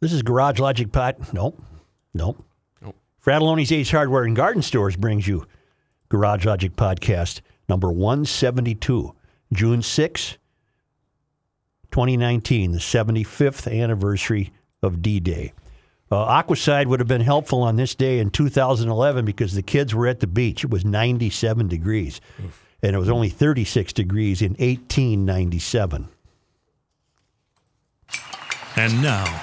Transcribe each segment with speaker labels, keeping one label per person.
Speaker 1: This is Garage Logic Pod. Nope. Nope.
Speaker 2: Nope.
Speaker 1: Fratallone's Ace Hardware and Garden Stores brings you Garage Logic Podcast number 172, June 6, 2019, the 75th anniversary of D Day. Uh, Aquaside would have been helpful on this day in 2011 because the kids were at the beach. It was 97 degrees, and it was only 36 degrees in 1897.
Speaker 3: And now,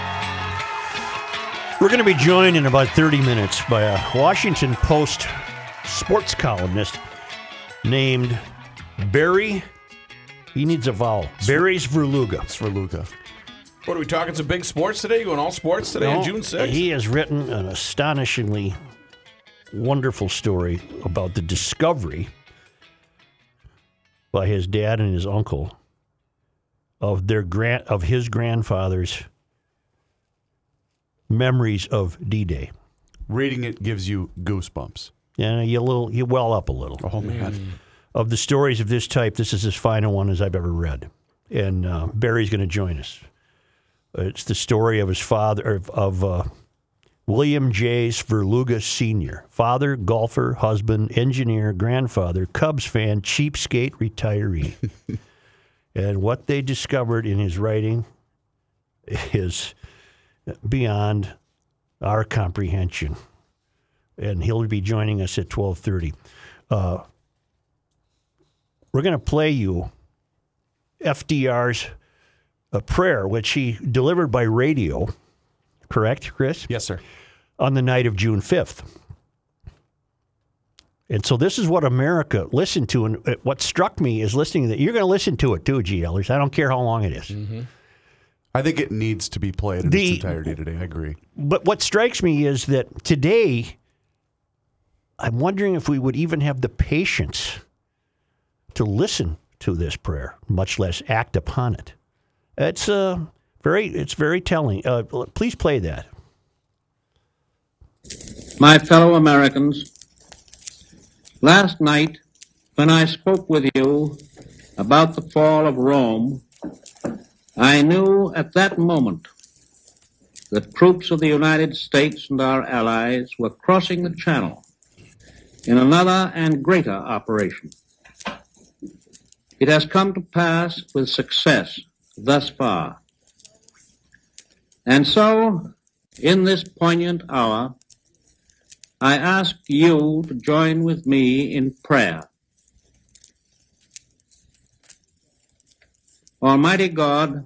Speaker 1: We're going to be joined in about 30 minutes by a Washington Post sports columnist named Barry. He needs a vowel. Barry Svrluga.
Speaker 2: It's for Luca. What are we talking? Some big sports today? Going all sports today on June 6th?
Speaker 1: He has written an astonishingly wonderful story about the discovery by his dad and his uncle of their grand of his grandfather's memories of D-Day.
Speaker 4: Reading it gives you goosebumps.
Speaker 1: And you little you well up a little.
Speaker 4: Oh man.
Speaker 1: Of the stories of this type, this is as fine a one as I've ever read. And uh, Barry's going to join us. It's the story of his father, of, of uh, William J. Verluga Sr., father, golfer, husband, engineer, grandfather, Cubs fan, cheapskate retiree. and what they discovered in his writing is beyond our comprehension. And he'll be joining us at 1230. Uh, we're going to play you FDR's uh, prayer, which he delivered by radio, correct, Chris?
Speaker 4: Yes, sir.
Speaker 1: On the night of June 5th. And so this is what America listened to. And what struck me is listening to that you're going to listen to it too, GLers. I don't care how long it is.
Speaker 4: I think it needs to be played in
Speaker 1: The-
Speaker 4: its entirety today. I agree.
Speaker 1: But what strikes me is that today, I'm wondering if we would even have the patience to listen to this prayer, much less act upon it. It's uh, very, it's very telling. Uh, please play that.
Speaker 5: My fellow Americans, last night when I spoke with you about the fall of Rome, I knew at that moment that troops of the United States and our allies were crossing the Channel in another and greater operation. It has come to pass with success thus far. And so, in this poignant hour, I ask you to join with me in prayer. Almighty God,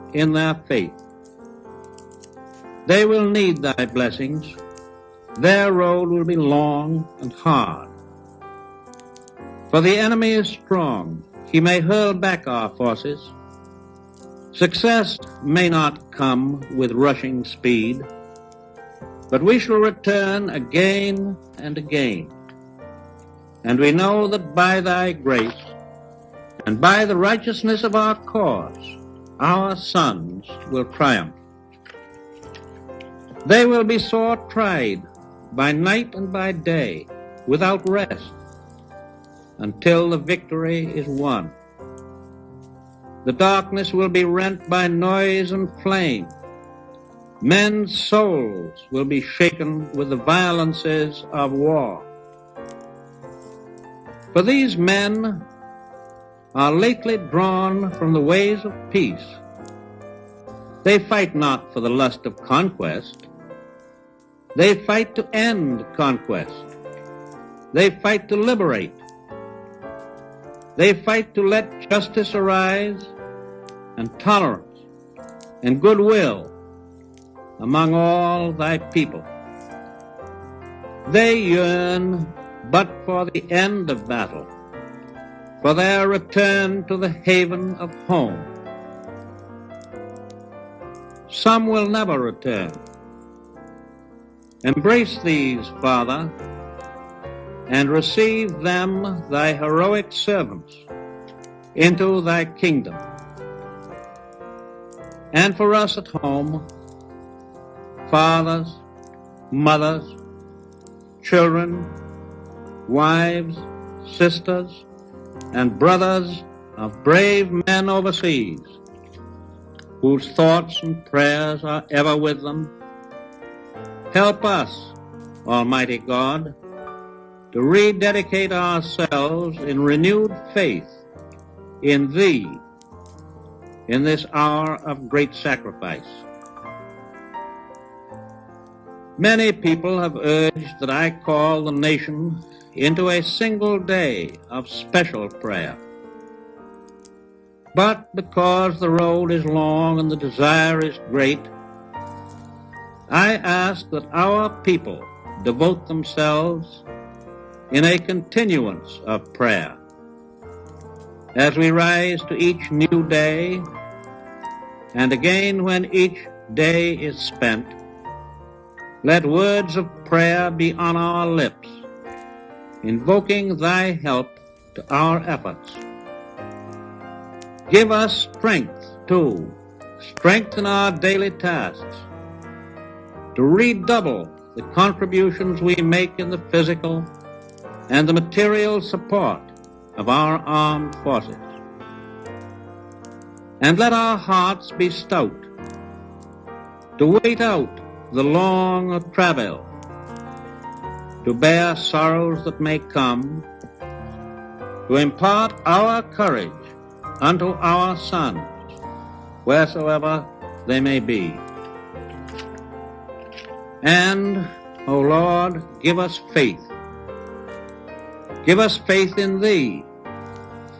Speaker 5: in their faith. They will need thy blessings. Their road will be long and hard. For the enemy is strong. He may hurl back our forces. Success may not come with rushing speed but we shall return again and again. And we know that by thy grace and by the righteousness of our cause, our sons will triumph. They will be sore tried by night and by day without rest until the victory is won. The darkness will be rent by noise and flame. Men's souls will be shaken with the violences of war. For these men are lately drawn from the ways of peace. They fight not for the lust of conquest, They fight to end conquest. They fight to liberate. They fight to let justice arise and tolerance and goodwill among all thy people. They yearn but for the end of battle, for their return to the haven of home. Some will never return. Embrace these, Father, and receive them, thy heroic servants, into thy kingdom. And for us at home, fathers, mothers, children, wives, sisters, and brothers of brave men overseas, whose thoughts and prayers are ever with them. Help us, Almighty God, to rededicate ourselves in renewed faith in Thee in this hour of great sacrifice. Many people have urged that I call the nation into a single day of special prayer. But because the road is long and the desire is great, I ask that our people devote themselves in a continuance of prayer. As we rise to each new day, and again when each day is spent, let words of prayer be on our lips, invoking thy help to our efforts. Give us strength, too, strengthen our daily tasks, to redouble the contributions we make in the physical and the material support of our armed forces. And let our hearts be stout to wait out the long travel, to bear sorrows that may come, to impart our courage unto our sons, wheresoever they may be. And, O Lord, give us faith. Give us faith in Thee,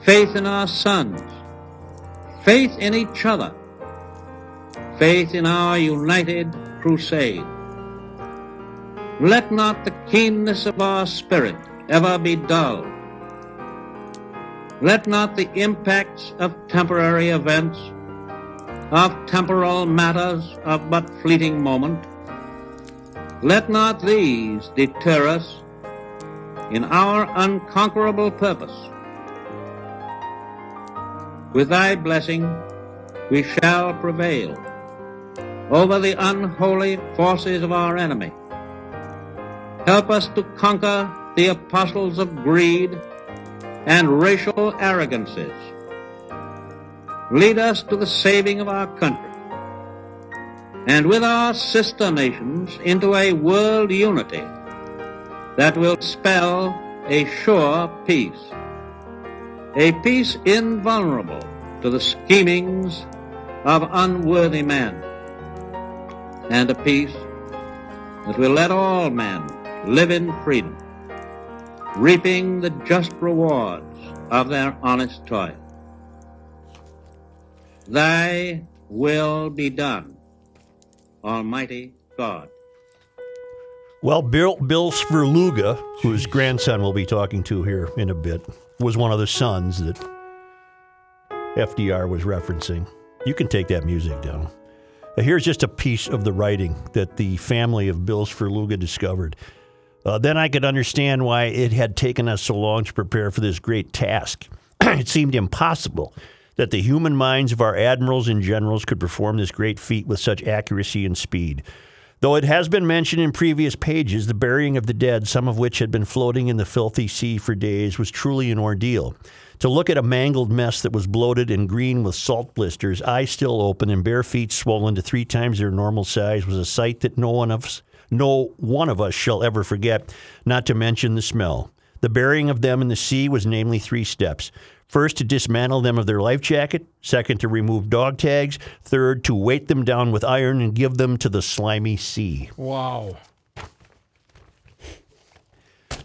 Speaker 5: faith in our sons, faith in each other, faith in our united crusade. Let not the keenness of our spirit ever be dulled. Let not the impacts of temporary events, of temporal matters of but fleeting moment, let not these deter us in our unconquerable purpose. With thy blessing, we shall prevail over the unholy forces of our enemy. Help us to conquer the apostles of greed and racial arrogances. Lead us to the saving of our country and with our sister nations into a world unity that will spell a sure peace, a peace invulnerable to the schemings of unworthy men, and a peace that will let all men live in freedom, reaping the just rewards of their honest toil. Thy will be done, Almighty God.
Speaker 1: Well, Bill, Bill Svrluga, whose grandson we'll be talking to here in a bit, was one of the sons that FDR was referencing. You can take that music down. Here's just a piece of the writing that the family of Bill Svrluga discovered. Uh, then I could understand why it had taken us so long to prepare for this great task. it seemed impossible that the human minds of our admirals and generals could perform this great feat with such accuracy and speed. Though it has been mentioned in previous pages, the burying of the dead, some of which had been floating in the filthy sea for days, was truly an ordeal. To look at a mangled mess that was bloated and green with salt blisters, eyes still open, and bare feet swollen to three times their normal size was a sight that no one of us, no one of us shall ever forget, not to mention the smell. The burying of them in the sea was namely three steps. First, to dismantle them of their life jacket. Second, to remove dog tags. Third, to weight them down with iron and give them to the slimy sea.
Speaker 2: Wow.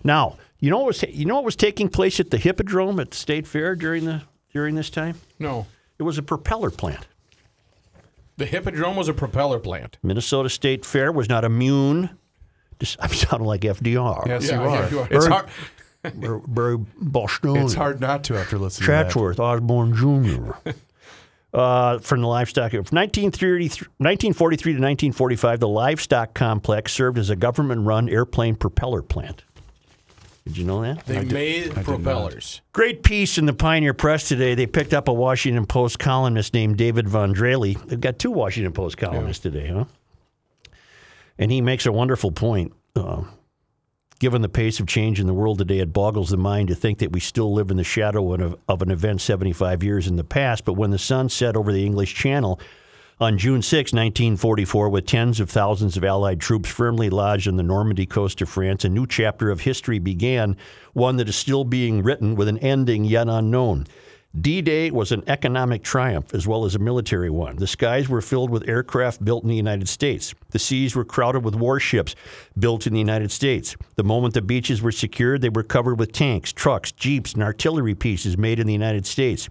Speaker 1: Now, you know what was you know what was taking place at the Hippodrome at the State Fair during the during this time?
Speaker 2: No.
Speaker 1: It was a propeller plant.
Speaker 2: The Hippodrome was a propeller plant.
Speaker 1: Minnesota State Fair was not immune. Just, I'm sounding like FDR.
Speaker 4: Yes,
Speaker 2: Yeah,
Speaker 4: you
Speaker 2: yeah,
Speaker 4: are.
Speaker 2: you are.
Speaker 4: It's
Speaker 1: Very-
Speaker 4: hard.
Speaker 1: Very, very Bostonian.
Speaker 4: It's hard not to after listening. to that.
Speaker 1: Osborne Jr. Uh, from the livestock. From 1933 1943 to 1945, the livestock complex served as a government run airplane propeller plant. Did you know that?
Speaker 2: They made propellers.
Speaker 1: Great piece in the Pioneer Press today. They picked up a Washington Post columnist named David Von Drehle. They've got two Washington Post columnists today, huh? And he makes a wonderful point. Uh, given the pace of change in the world today, it boggles the mind to think that we still live in the shadow of, of an event 75 years in the past. But when the sun set over the English Channel on June 6, 1944, with tens of thousands of Allied troops firmly lodged on the Normandy coast of France, a new chapter of history began, one that is still being written with an ending yet unknown. D Day was an economic triumph as well as a military one. The skies were filled with aircraft built in the United States. The seas were crowded with warships built in the United States. The moment the beaches were secured, they were covered with tanks, trucks, jeeps, and artillery pieces made in the United States.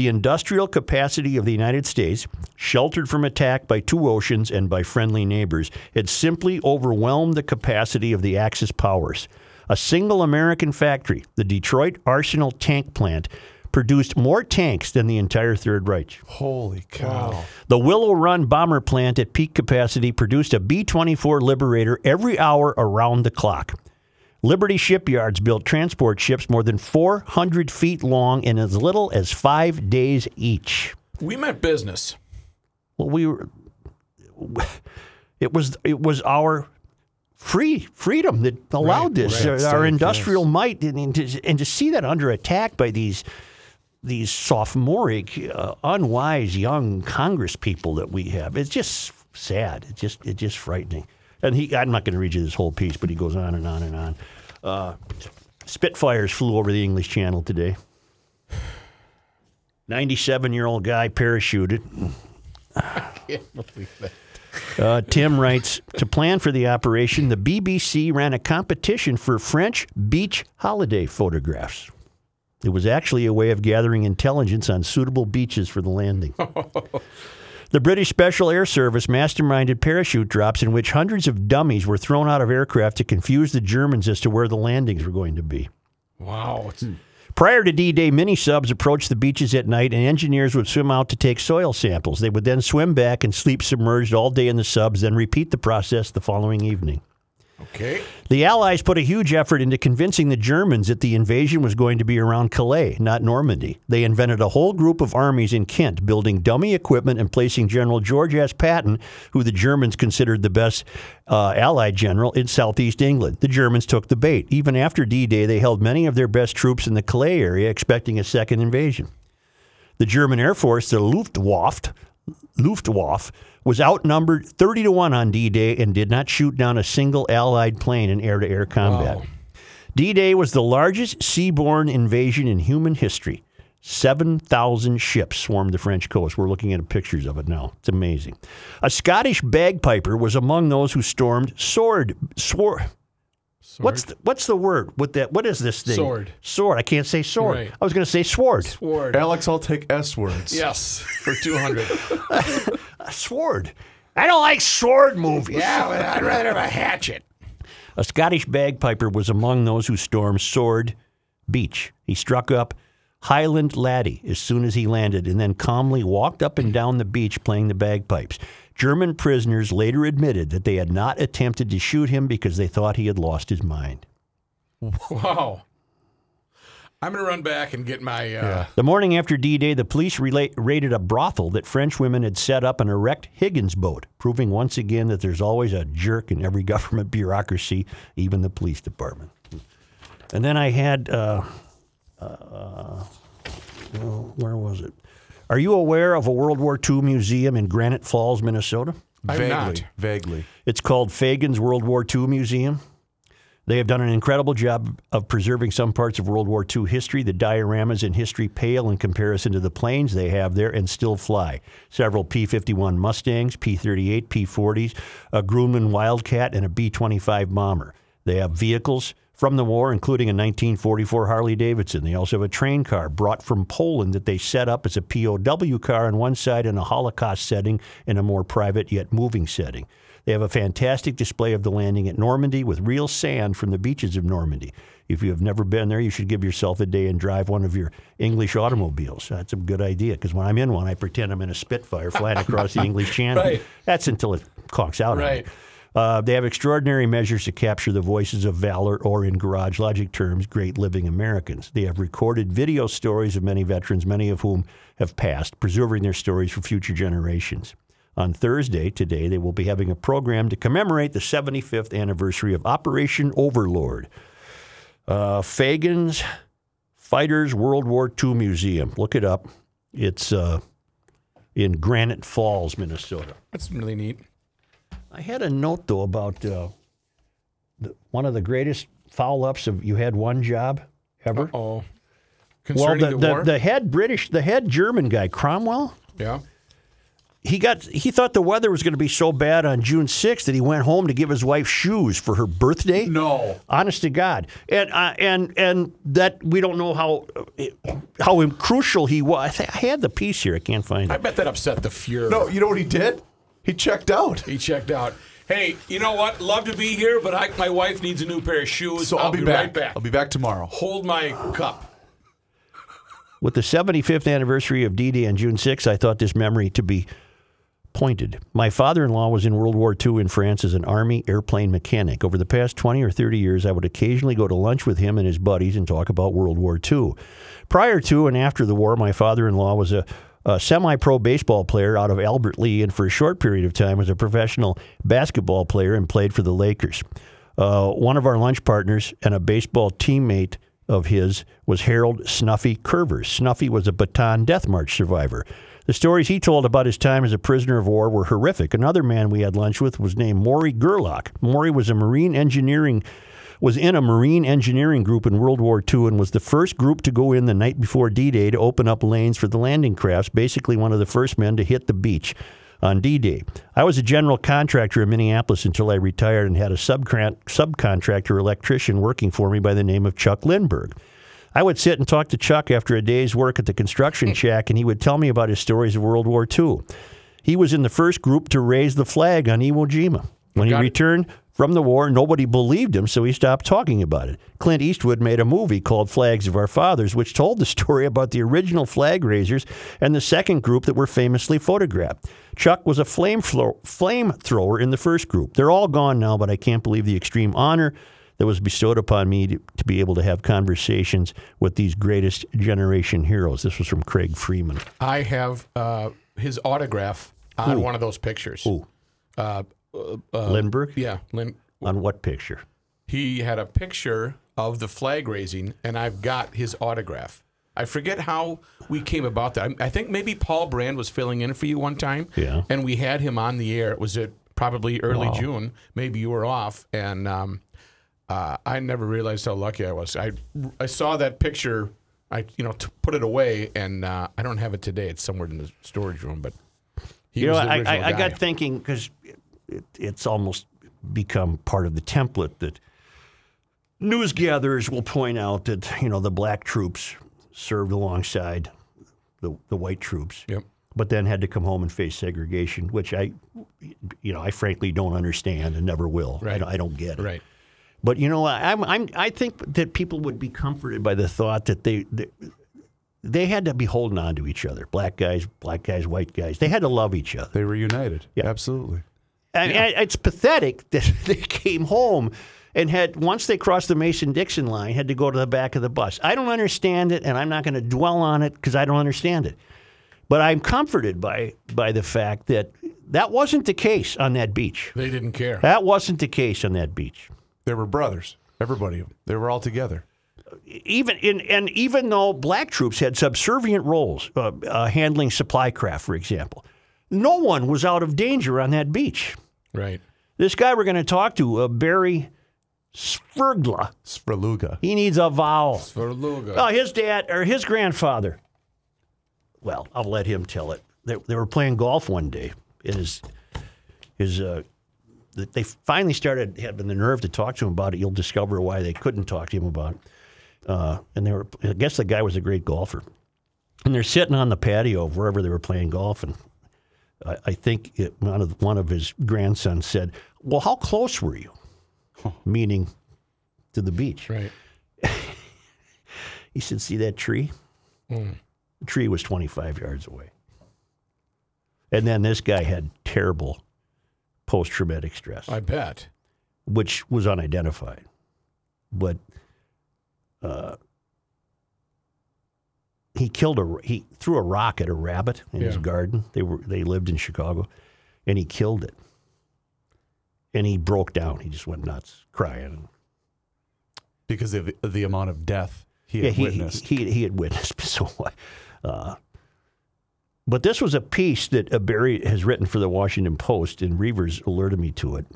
Speaker 1: The industrial capacity of the United States, sheltered from attack by two oceans and by friendly neighbors, had simply overwhelmed the capacity of the Axis powers. A single American factory, the Detroit Arsenal Tank Plant, produced more tanks than the entire Third Reich.
Speaker 4: Holy cow!
Speaker 1: The Willow Run bomber plant at peak capacity produced a B 24 Liberator every hour around the clock. Liberty shipyards built transport ships more than 400 feet long in as little as five days each.
Speaker 2: We meant business.
Speaker 1: Well, we were. It was it was our free freedom that allowed this,
Speaker 4: right.
Speaker 1: our
Speaker 4: Yes.
Speaker 1: industrial might, and, and, to, and to see that under attack by these these sophomoric, uh, unwise young Congress people that we have, it's just sad. It's just it's just frightening. And he, I'm not going to read you this whole piece, but he goes on and on and on. Uh, Spitfires flew over the English Channel today. 97 year old guy parachuted. Uh, Tim writes To plan for the operation, the BBC ran a competition for French beach holiday photographs. It was actually a way of gathering intelligence on suitable beaches for the landing. the British Special Air Service masterminded parachute drops in which hundreds of dummies were thrown out of aircraft to confuse the Germans as to where the landings were going to be.
Speaker 2: Wow.
Speaker 1: Prior to D Day, mini subs approached the beaches at night, and engineers would swim out to take soil samples. They would then swim back and sleep submerged all day in the subs, then repeat the process the following evening.
Speaker 2: Okay.
Speaker 1: The Allies put a huge effort into convincing the Germans that the invasion was going to be around Calais, not Normandy. They invented a whole group of armies in Kent, building dummy equipment and placing General George S. Patton, who the Germans considered the best uh, Allied general, in southeast England. The Germans took the bait. Even after D Day, they held many of their best troops in the Calais area, expecting a second invasion. The German Air Force, the Luftwaffe, Luftwaffe was outnumbered 30 to 1 on D Day and did not shoot down a single Allied plane in air to air combat.
Speaker 2: Wow.
Speaker 1: D Day was the largest seaborne invasion in human history. 7,000 ships swarmed the French coast. We're looking at pictures of it now. It's amazing. A Scottish bagpiper was among those who stormed Sword. Sword. What's the, what's the word with that? What is this thing?
Speaker 2: Sword.
Speaker 1: Sword. I can't say sword.
Speaker 2: Right.
Speaker 1: I was going to say sword.
Speaker 2: Sword.
Speaker 4: Alex, I'll take S words.
Speaker 2: Yes, for 200.
Speaker 1: A sword. I don't like sword movies.
Speaker 2: yeah, but I'd rather have a hatchet.
Speaker 1: A Scottish bagpiper was among those who stormed Sword Beach. He struck up Highland Laddie as soon as he landed and then calmly walked up and down the beach playing the bagpipes. German prisoners later admitted that they had not attempted to shoot him because they thought he had lost his mind.
Speaker 2: Wow. I'm going to run back and get my. Uh,
Speaker 4: Yeah.
Speaker 1: The morning after D Day, the police rela- raided a brothel that French women had set up an erect Higgins boat, proving once again that there's always a jerk in every government bureaucracy, even the police department. And then I had, uh, uh, well, where was it? Are you aware of a World War II museum in Granite Falls, Minnesota?
Speaker 2: I'm
Speaker 4: Vaguely.
Speaker 2: not.
Speaker 4: Vaguely.
Speaker 1: It's called Fagen's World War II Museum. They have done an incredible job of preserving some parts of World War II history. The dioramas in history pale in comparison to the planes they have there and still fly. Several P 51 Mustangs, P 38, P 40s, a Grumman Wildcat, and a B 25 bomber. They have vehicles, from the war, including a 1944 Harley Davidson. They also have a train car brought from Poland that they set up as a POW car on one side in a Holocaust setting in a more private yet moving setting. They have a fantastic display of the landing at Normandy with real sand from the beaches of Normandy. If you have never been there, you should give yourself a day and drive one of your English automobiles. That's a good idea because when I'm in one, I pretend I'm in a Spitfire flying across the English Channel.
Speaker 2: Right.
Speaker 1: That's until it conks out.
Speaker 2: Right.
Speaker 1: Uh, they have extraordinary measures to capture the voices of valor, or in Garage Logic terms, great living Americans. They have recorded video stories of many veterans, many of whom have passed, preserving their stories for future generations. On Thursday, today, they will be having a program to commemorate the 75th anniversary of Operation Overlord. Uh, Fagen's Fighters World War II Museum. Look it up. It's uh, in Granite Falls, Minnesota.
Speaker 2: That's really neat.
Speaker 1: I had a note though about uh, the, one of the greatest foul ups of you had one job ever.
Speaker 2: Oh,
Speaker 1: well,
Speaker 2: concerning
Speaker 1: the,
Speaker 2: the,
Speaker 1: the,
Speaker 2: war.
Speaker 1: the head British, the head German guy, Cromwell.
Speaker 2: yeah.
Speaker 1: He got he thought the weather was going to be so bad on June 6th that he went home to give his wife shoes for her birthday.
Speaker 2: No.
Speaker 1: Honest to God, and uh, and and that we don't know how how crucial he was. I, think I had the piece here. I can't find it.
Speaker 2: I bet that upset the Fuhrer.
Speaker 4: No, you know what he did? He checked out.
Speaker 2: He checked out. Hey, you know what? Love to be here, but I, my wife needs a new pair of shoes.
Speaker 4: So I'll, be, back.
Speaker 2: right back.
Speaker 4: I'll be back tomorrow.
Speaker 2: Hold my cup.
Speaker 1: With the 75th anniversary of D-Day on June 6, I thought this memory to be pointed. My father-in-law was in World War II in France as an army airplane mechanic. Over the past 20 or 30 years, I would occasionally go to lunch with him and his buddies and talk about World War II. Prior to and after the war, my father-in-law was a a semi pro baseball player out of Albert Lea, and for a short period of time was a professional basketball player and played for the Lakers. Uh, one of our lunch partners and a baseball teammate of his was Harold Snuffy Curvers. Snuffy was a Bataan Death March survivor. The stories he told about his time as a prisoner of war were horrific. Another man we had lunch with was named Maury Gerlach. Maury was a marine engineering was in a marine engineering group in World War II and was the first group to go in the night before D-Day to open up lanes for the landing crafts, basically one of the first men to hit the beach on D-Day. I was a general contractor in Minneapolis until I retired and had a subcon- subcontractor electrician working for me by the name of Chuck Lindberg. I would sit and talk to Chuck after a day's work at the construction shack, and he would tell me about his stories of World War II. He was in the first group to raise the flag on Iwo Jima. When he returned from the war, nobody believed him, so he stopped talking about it. Clint Eastwood made a movie called Flags of Our Fathers, which told the story about the original flag raisers and the second group that were famously photographed. Chuck was a flamethrower flamethrower in the first group. They're all gone now, but I can't believe the extreme honor that was bestowed upon me to, to be able to have conversations with these greatest generation heroes. This was from Craig Freeman.
Speaker 2: I have uh, his autograph on one of those pictures.
Speaker 1: Who?
Speaker 2: Uh,
Speaker 1: Lindberg?
Speaker 2: yeah, Lin,
Speaker 1: On what picture?
Speaker 2: he had a picture of the flag raising, and I've got his autograph. I forget how we came about that. I, I think maybe Paul Brand was filling in for you one time,
Speaker 1: Yeah.
Speaker 2: and we had him on the air. It was at probably early June. Maybe you were off, and um, uh, I never realized how lucky I was. I I saw that picture. I you know t- put it away, and uh, I don't have it today. It's somewhere in the storage room, but he
Speaker 1: You know,
Speaker 2: the
Speaker 1: I, I, I got thinking because it, it's almost become part of the template that news gatherers will point out that you know the black troops served alongside the the white troops,
Speaker 2: Yep.
Speaker 1: but then had to come home and face segregation, which I, you know, I frankly don't understand and never will. I,
Speaker 2: Right.
Speaker 1: don't, I don't get it.
Speaker 2: Right.
Speaker 1: But you know, I- I'm, I'm, I think that people would be comforted by the thought that they, they, they had to be holding on to each other. Black guys, black guys, white guys. They had to love each other.
Speaker 4: They were united.
Speaker 1: Yeah.
Speaker 4: Absolutely.
Speaker 1: And, and it's pathetic that they came home and had once they crossed the Mason Dixon line, had to go to the back of the bus. I don't understand it, and I'm not going to dwell on it because I don't understand it. But I'm comforted by by the fact that that wasn't the case on that beach.
Speaker 2: They didn't care.
Speaker 1: That wasn't the case on that beach.
Speaker 4: They were brothers. Everybody. They were all together.
Speaker 1: even in, and even though black troops had subservient roles, uh, uh, handling supply craft, for example, no one was out of danger on that beach.
Speaker 2: Right.
Speaker 1: This guy we're going to talk to, uh, Barry Svergla,
Speaker 4: Svrluga.
Speaker 1: he needs a vowel.
Speaker 2: For Luga.
Speaker 1: Oh, his dad or his grandfather. Well, I'll let him tell it. They, they were playing golf one day, and his his uh, they finally started having the nerve to talk to him about it. You'll discover why they couldn't talk to him about it. Uh, and they were, I guess the guy was a great golfer. And they're sitting on the patio of wherever they were playing golf, and I, I think it, one of one of his grandsons said, "Well, how close were you?" Meaning to the beach.
Speaker 2: Right.
Speaker 1: He said, "See that tree? The tree was 25 yards away." And then this guy had terrible post-traumatic stress,
Speaker 2: I bet.
Speaker 1: which was unidentified, but uh, he killed a he threw a rock at a rabbit in his garden. They were they lived in Chicago, and he killed it. And he broke down. He just went nuts, crying.
Speaker 4: because of the, the amount of death he
Speaker 1: yeah,
Speaker 4: had
Speaker 1: he,
Speaker 4: witnessed.
Speaker 1: He, he, he had witnessed. So, uh, but this was a piece that uh, Barry has written for the Washington Post, and Reuvers alerted me to it.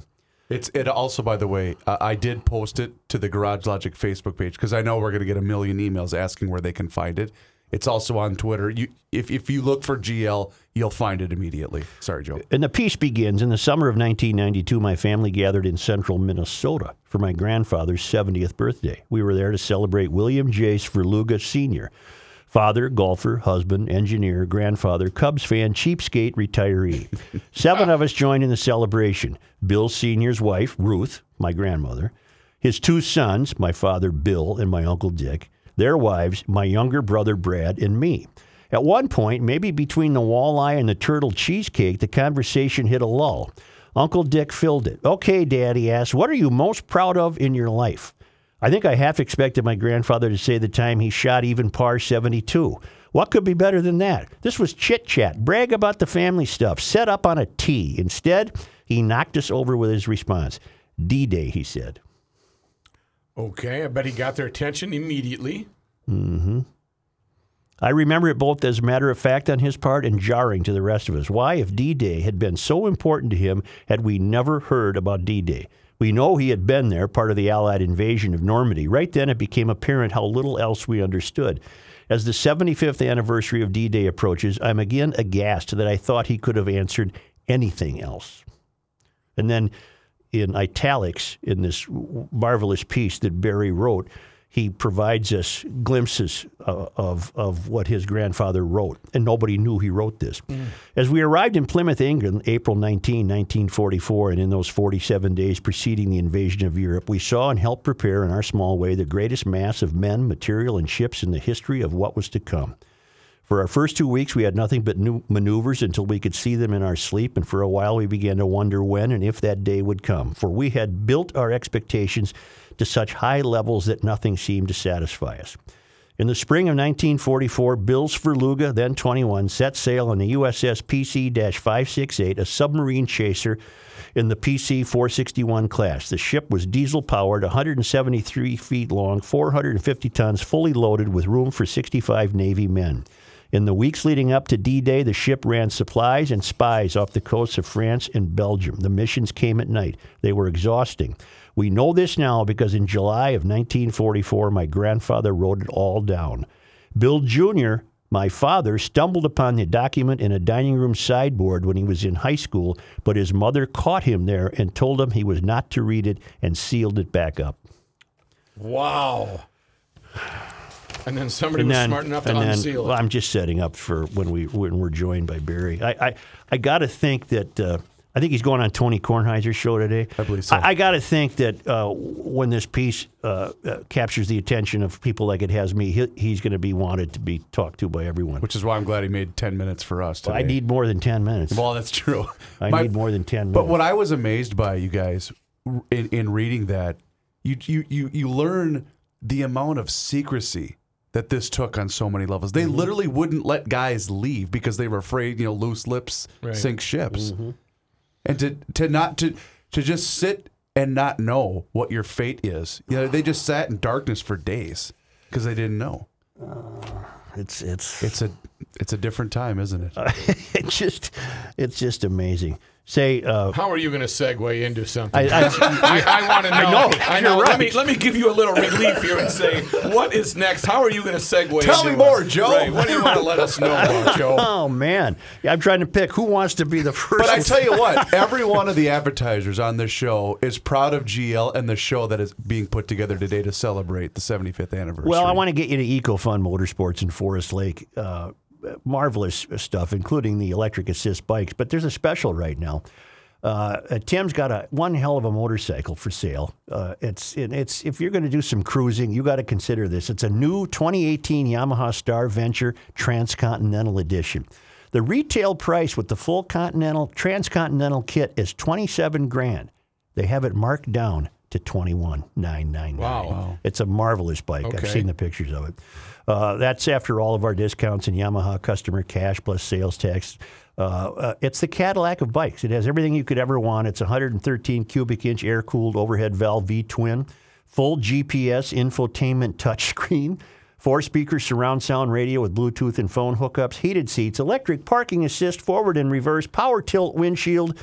Speaker 4: It's it also, by the way, uh, I did post it to the Garage Logic Facebook page because I know we're going to get a million emails asking where they can find it. It's also on Twitter. You, if if you look for GL, you'll find it immediately. Sorry, Joe.
Speaker 1: And the piece begins in the summer of 1992. My family gathered in central Minnesota for my grandfather's 70th birthday. We were there to celebrate William J. Svrluga Sr., father, golfer, husband, engineer, grandfather, Cubs fan, cheapskate, retiree. Seven of us joined in the celebration Bill Sr.'s wife, Ruth, my grandmother, his two sons, my father, Bill, and my uncle Dick, their wives, my younger brother, Brad, and me. At one point, maybe between the walleye and the turtle cheesecake, the conversation hit a lull. Uncle Dick filled it. Okay, Dad, he asked, what are you most proud of in your life? I think I half expected my grandfather to say the time he shot even par 72. What could be better than that? This was chit chat, brag about the family stuff, set up on a tee. Instead, he knocked us over with his response. D Day, he said.
Speaker 2: Okay. I bet he got their attention immediately. Mm-hmm.
Speaker 1: I remember it both as a matter of fact on his part and jarring to the rest of us. Why, if D Day had been so important to him, had we never heard about D Day? We know he had been there, part of the Allied invasion of Normandy. Right then, it became apparent how little else we understood. As the 75th anniversary of D Day approaches, I'm again aghast that I thought he could have answered anything else. And then in italics in this marvelous piece that Barry wrote, he provides us glimpses uh, of, of what his grandfather wrote, and nobody knew he wrote this. As we arrived in Plymouth, England, April 19, 1944, and in those 47 days preceding the invasion of Europe, we saw and helped prepare in our small way the greatest mass of men, material, and ships in the history of what was to come. For our first two weeks, we had nothing but new maneuvers until we could see them in our sleep, and for a while we began to wonder when and if that day would come. For we had built our expectations to such high levels that nothing seemed to satisfy us. In the spring of 1944, Bill Svrluga, then 21, set sail on the USS PC 568, a submarine chaser in the PC 461 class. The ship was diesel powered, 173 feet long, 450 tons, fully loaded with room for 65 Navy men. In the weeks leading up to D Day, the ship ran supplies and spies off the coasts of France and Belgium. The missions came at night. They were exhausting. We know this now because in July of 1944, my grandfather wrote it all down. Bill Jr., my father, stumbled upon the document in a dining room sideboard when he was in high school, but his mother caught him there and told him he was not to read it and sealed it back up.
Speaker 2: Wow. And then somebody
Speaker 1: And
Speaker 2: was
Speaker 1: then-
Speaker 2: smart enough to
Speaker 1: then-
Speaker 2: unseal
Speaker 1: well,
Speaker 2: it.
Speaker 1: I'm just setting up for when we when we're joined by Barry. I I, I got to think that uh, I think he's going on Tony Kornheiser's show today.
Speaker 4: I believe so.
Speaker 1: I, I got to think that uh, when this piece uh, uh, captures the attention of people like it has me, he, he's going to be wanted to be talked to by everyone.
Speaker 4: Which is why I'm glad he made 10 minutes for us today.
Speaker 1: I need more than ten minutes.
Speaker 4: Well, that's true.
Speaker 1: I
Speaker 4: My-
Speaker 1: need more than ten minutes.
Speaker 4: But what I was amazed by, you guys, in, in reading that, you, you you you learn the amount of secrecy that this took on so many levels. They mm-hmm. literally wouldn't let guys leave because they were afraid, you know, loose lips
Speaker 2: Right.
Speaker 4: sink ships. Mm-hmm. And to to not to to just sit and not know what your fate is. You know, they just sat in darkness for days because they didn't know.
Speaker 1: Uh, it's it's
Speaker 4: It's a It's a different time, isn't it?
Speaker 1: it's just, it's just amazing. Say, uh,
Speaker 2: How are you going to segue into something?
Speaker 1: I, I,
Speaker 2: I, I want to know.
Speaker 1: know,
Speaker 2: I know. Let me let me give you a little relief here and say what is next. How are you going to segue?
Speaker 4: Tell me more,
Speaker 2: it?
Speaker 4: Joe.
Speaker 2: Right. What do you want to let us know about, Joe?
Speaker 1: oh man, yeah, I'm trying to pick who wants to be the first.
Speaker 4: But I tell you what, every one of the advertisers on this show is proud of GL and the show that is being put together today to celebrate the 75th anniversary.
Speaker 1: Well, I want to get you to EcoFun Motorsports in Forest Lake. Uh, marvelous stuff, including the electric assist bikes. But there's a special right now. Uh, Tim's got a one hell of a motorcycle for sale. Uh, it's it, it's if you're going to do some cruising, you got to consider this. It's a new 2018 Yamaha Star Venture Transcontinental Edition. The retail price with the full Continental Transcontinental kit is 27 grand. They have it marked down to 21,999.
Speaker 2: Wow.
Speaker 1: It's a marvelous bike. I've seen the pictures of it. Uh, that's after all of our discounts and Yamaha customer cash plus sales tax. Uh, uh, it's the Cadillac of bikes. It has everything you could ever want. It's 113 cubic inch air cooled overhead valve V twin, full GPS infotainment touchscreen, four speaker surround sound radio with Bluetooth and phone hookups, heated seats, electric parking assist, forward and reverse, power tilt windshield.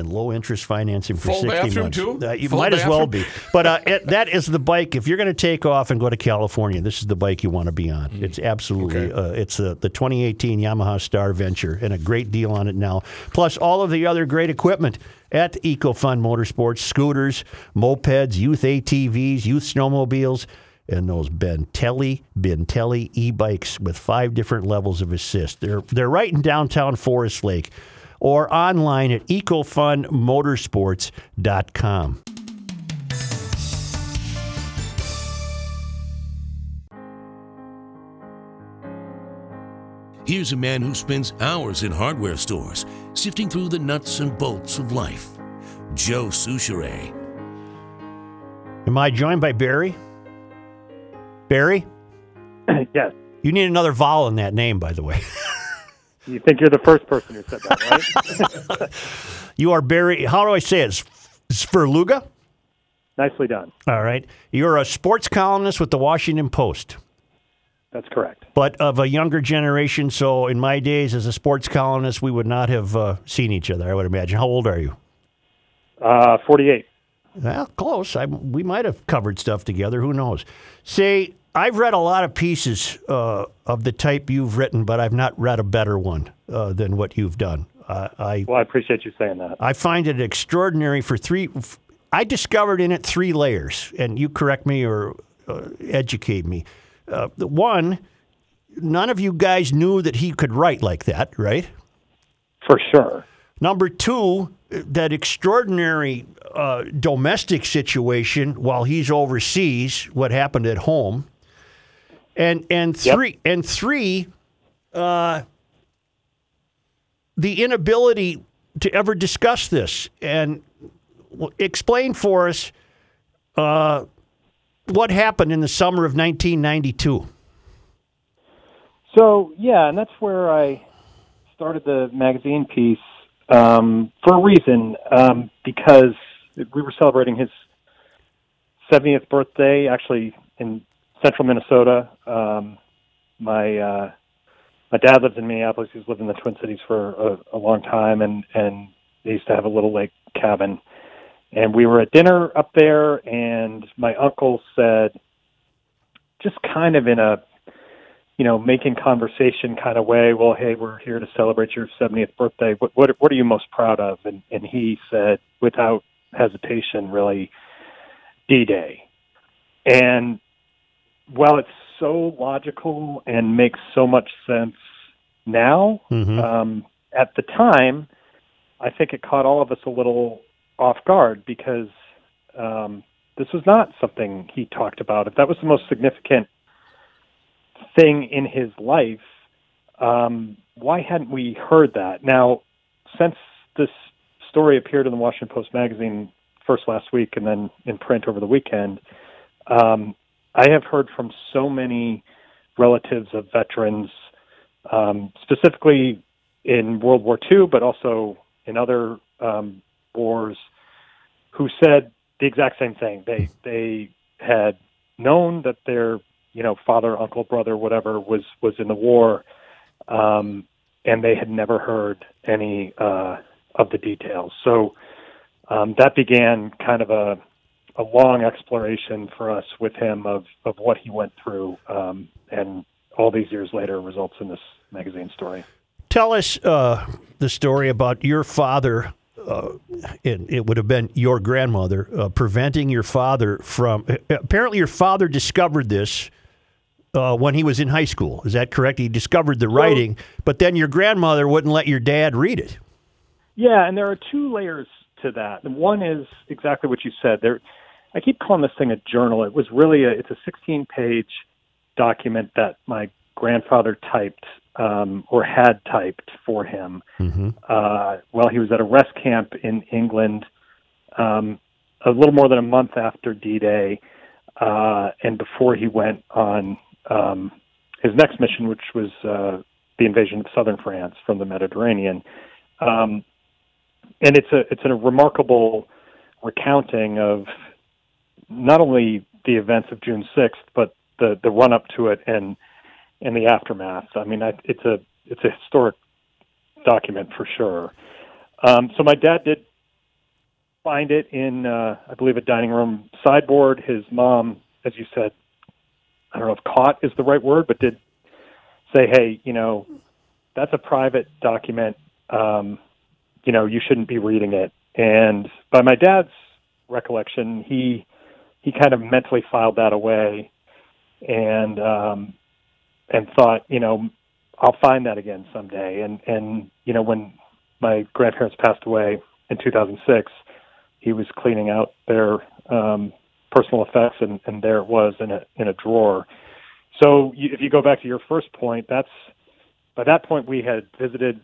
Speaker 1: And low interest financing for
Speaker 2: Full
Speaker 1: 60
Speaker 2: bathroom,
Speaker 1: months.
Speaker 2: too?
Speaker 1: Uh, you
Speaker 2: Full
Speaker 1: might as well
Speaker 2: bathroom?
Speaker 1: be. But uh, it, that is the bike. If you're going to take off and go to California, this is the bike you want to be on. It's absolutely.
Speaker 2: Okay.
Speaker 1: Uh, it's the the 2018 Yamaha Star Venture, and a great deal on it now. Plus all of the other great equipment at EcoFun Motorsports: scooters, mopeds, youth ATVs, youth snowmobiles. And those Bintelli, Bintelli e-bikes with five different levels of assist. They're they're right in downtown Forest Lake, or online at ecofunmotorsports.com.
Speaker 6: Here's a man who spends hours in hardware stores sifting through the nuts and bolts of life. Joe Soucheray.
Speaker 1: Am I joined by Barry? Barry?
Speaker 7: yes.
Speaker 1: You need another vowel in that name, by the way.
Speaker 7: You think you're the first person who said that, right?
Speaker 1: You are Barry. How do I say it? Svrluga?
Speaker 7: Nicely done.
Speaker 1: All right. You're a sports columnist with the Washington Post,
Speaker 7: That's correct.
Speaker 1: but of a younger generation. So, in my days as a sports columnist, we would not have uh, seen each other, I would imagine. How old are you?
Speaker 7: Uh, 48.
Speaker 1: Well, close. I, we might have covered stuff together. Who knows? Say, I've read a lot of pieces uh, of the type you've written, but I've not read a better one uh, than what you've done. Uh, I
Speaker 7: Well, I appreciate you saying that.
Speaker 1: I find it extraordinary for three. I discovered in it three layers, and you correct me or uh, educate me. Uh, one, none of you guys knew that he could write like that, right?
Speaker 7: For sure.
Speaker 1: Number two, that extraordinary uh, domestic situation while he's overseas, what happened at home, and and
Speaker 7: Yep.
Speaker 1: three and three, uh, the inability to ever discuss this and explain for us uh, what happened in the summer of 1992.
Speaker 7: So, yeah, and that's where I started the magazine piece um, for a reason, um, because we were celebrating his 70th birthday, actually in central Minnesota. Um, my uh, my dad lives in Minneapolis. He's lived in the Twin Cities for a, a long time, and and they used to have a little lake cabin. And we were at dinner up there, and my uncle said, just kind of in a you know, making conversation kind of way. Well, hey, we're here to celebrate your 70th birthday. What what what are you most proud of? And and he said, without hesitation, really, D-Day. And while it's so logical and makes so much sense now,
Speaker 1: Mhm.
Speaker 7: um, at the time, I think it caught all of us a little off guard because um, this was not something he talked about. If that was the most significant thing in his life, um, why hadn't we heard that? Now, since this story appeared in the Washington Post magazine first last week and then in print over the weekend, um, I have heard from so many relatives of veterans, um, specifically in World War II, but also in other um, wars, who said the exact same thing. They they had known that their you know father, uncle, brother, whatever was was in the war, um, and they had never heard any uh, of the details. So um, that began kind of a a long exploration for us with him of of what he went through, um, and all these years later results in this magazine story.
Speaker 1: Tell us uh, the story about your father. Uh, it, it would have been your grandmother uh, preventing your father from. Apparently, your father discovered this uh, when he was in high school. Is that correct? He discovered the writing, but then your grandmother wouldn't let your dad read it.
Speaker 7: Yeah, and there are two layers to that. One is exactly what you said. There, I keep calling this thing a journal. It was really a it's a 16 page document that my grandfather typed um, or had typed for him
Speaker 1: Mm-hmm.
Speaker 7: uh, while he was at a rest camp in England um, a little more than a month after D-Day uh, and before he went on um, his next mission, which was uh, the invasion of southern France from the Mediterranean. Um, and it's a it's a remarkable recounting of not only the events of June 6th, but the the run up to it and and the aftermath. I mean, I, it's a it's a historic document for sure. Um, so my dad did find it in, uh, I believe, a dining room sideboard. His mom, as you said, I don't know if caught is the right word, but did say, "Hey, you know, that's a private document. Um, you know, you shouldn't be reading it." And by my dad's recollection, he he kind of mentally filed that away, and um, and thought, you know, I'll find that again someday. And and you know, when my grandparents passed away in 2006, he was cleaning out their um, personal effects, and, and there it was in a in a drawer. So you, if you go back to your first point, that's by that point we had visited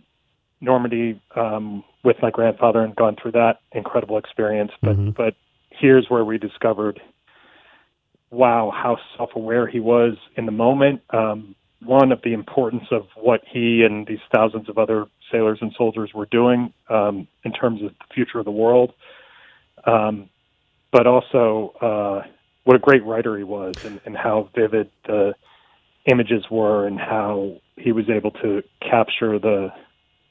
Speaker 7: Normandy um, with my grandfather and gone through that incredible experience. But but here's where we discovered, wow, how self-aware he was in the moment. Um, one of the importance of what he and these thousands of other sailors and soldiers were doing um, in terms of the future of the world, um, but also uh, what a great writer he was and, and how vivid the images were and how he was able to capture the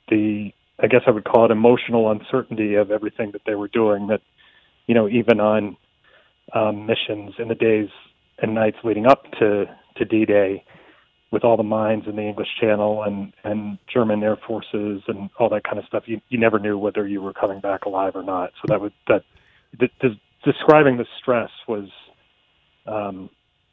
Speaker 7: the I guess I would call it emotional uncertainty of everything that they were doing. That you know even on um, missions in the days and nights leading up to to D-Day, with all the mines in the English Channel and and German air forces and all that kind of stuff, you you never knew whether you were coming back alive or not. So that was that. The, the, describing the stress was um,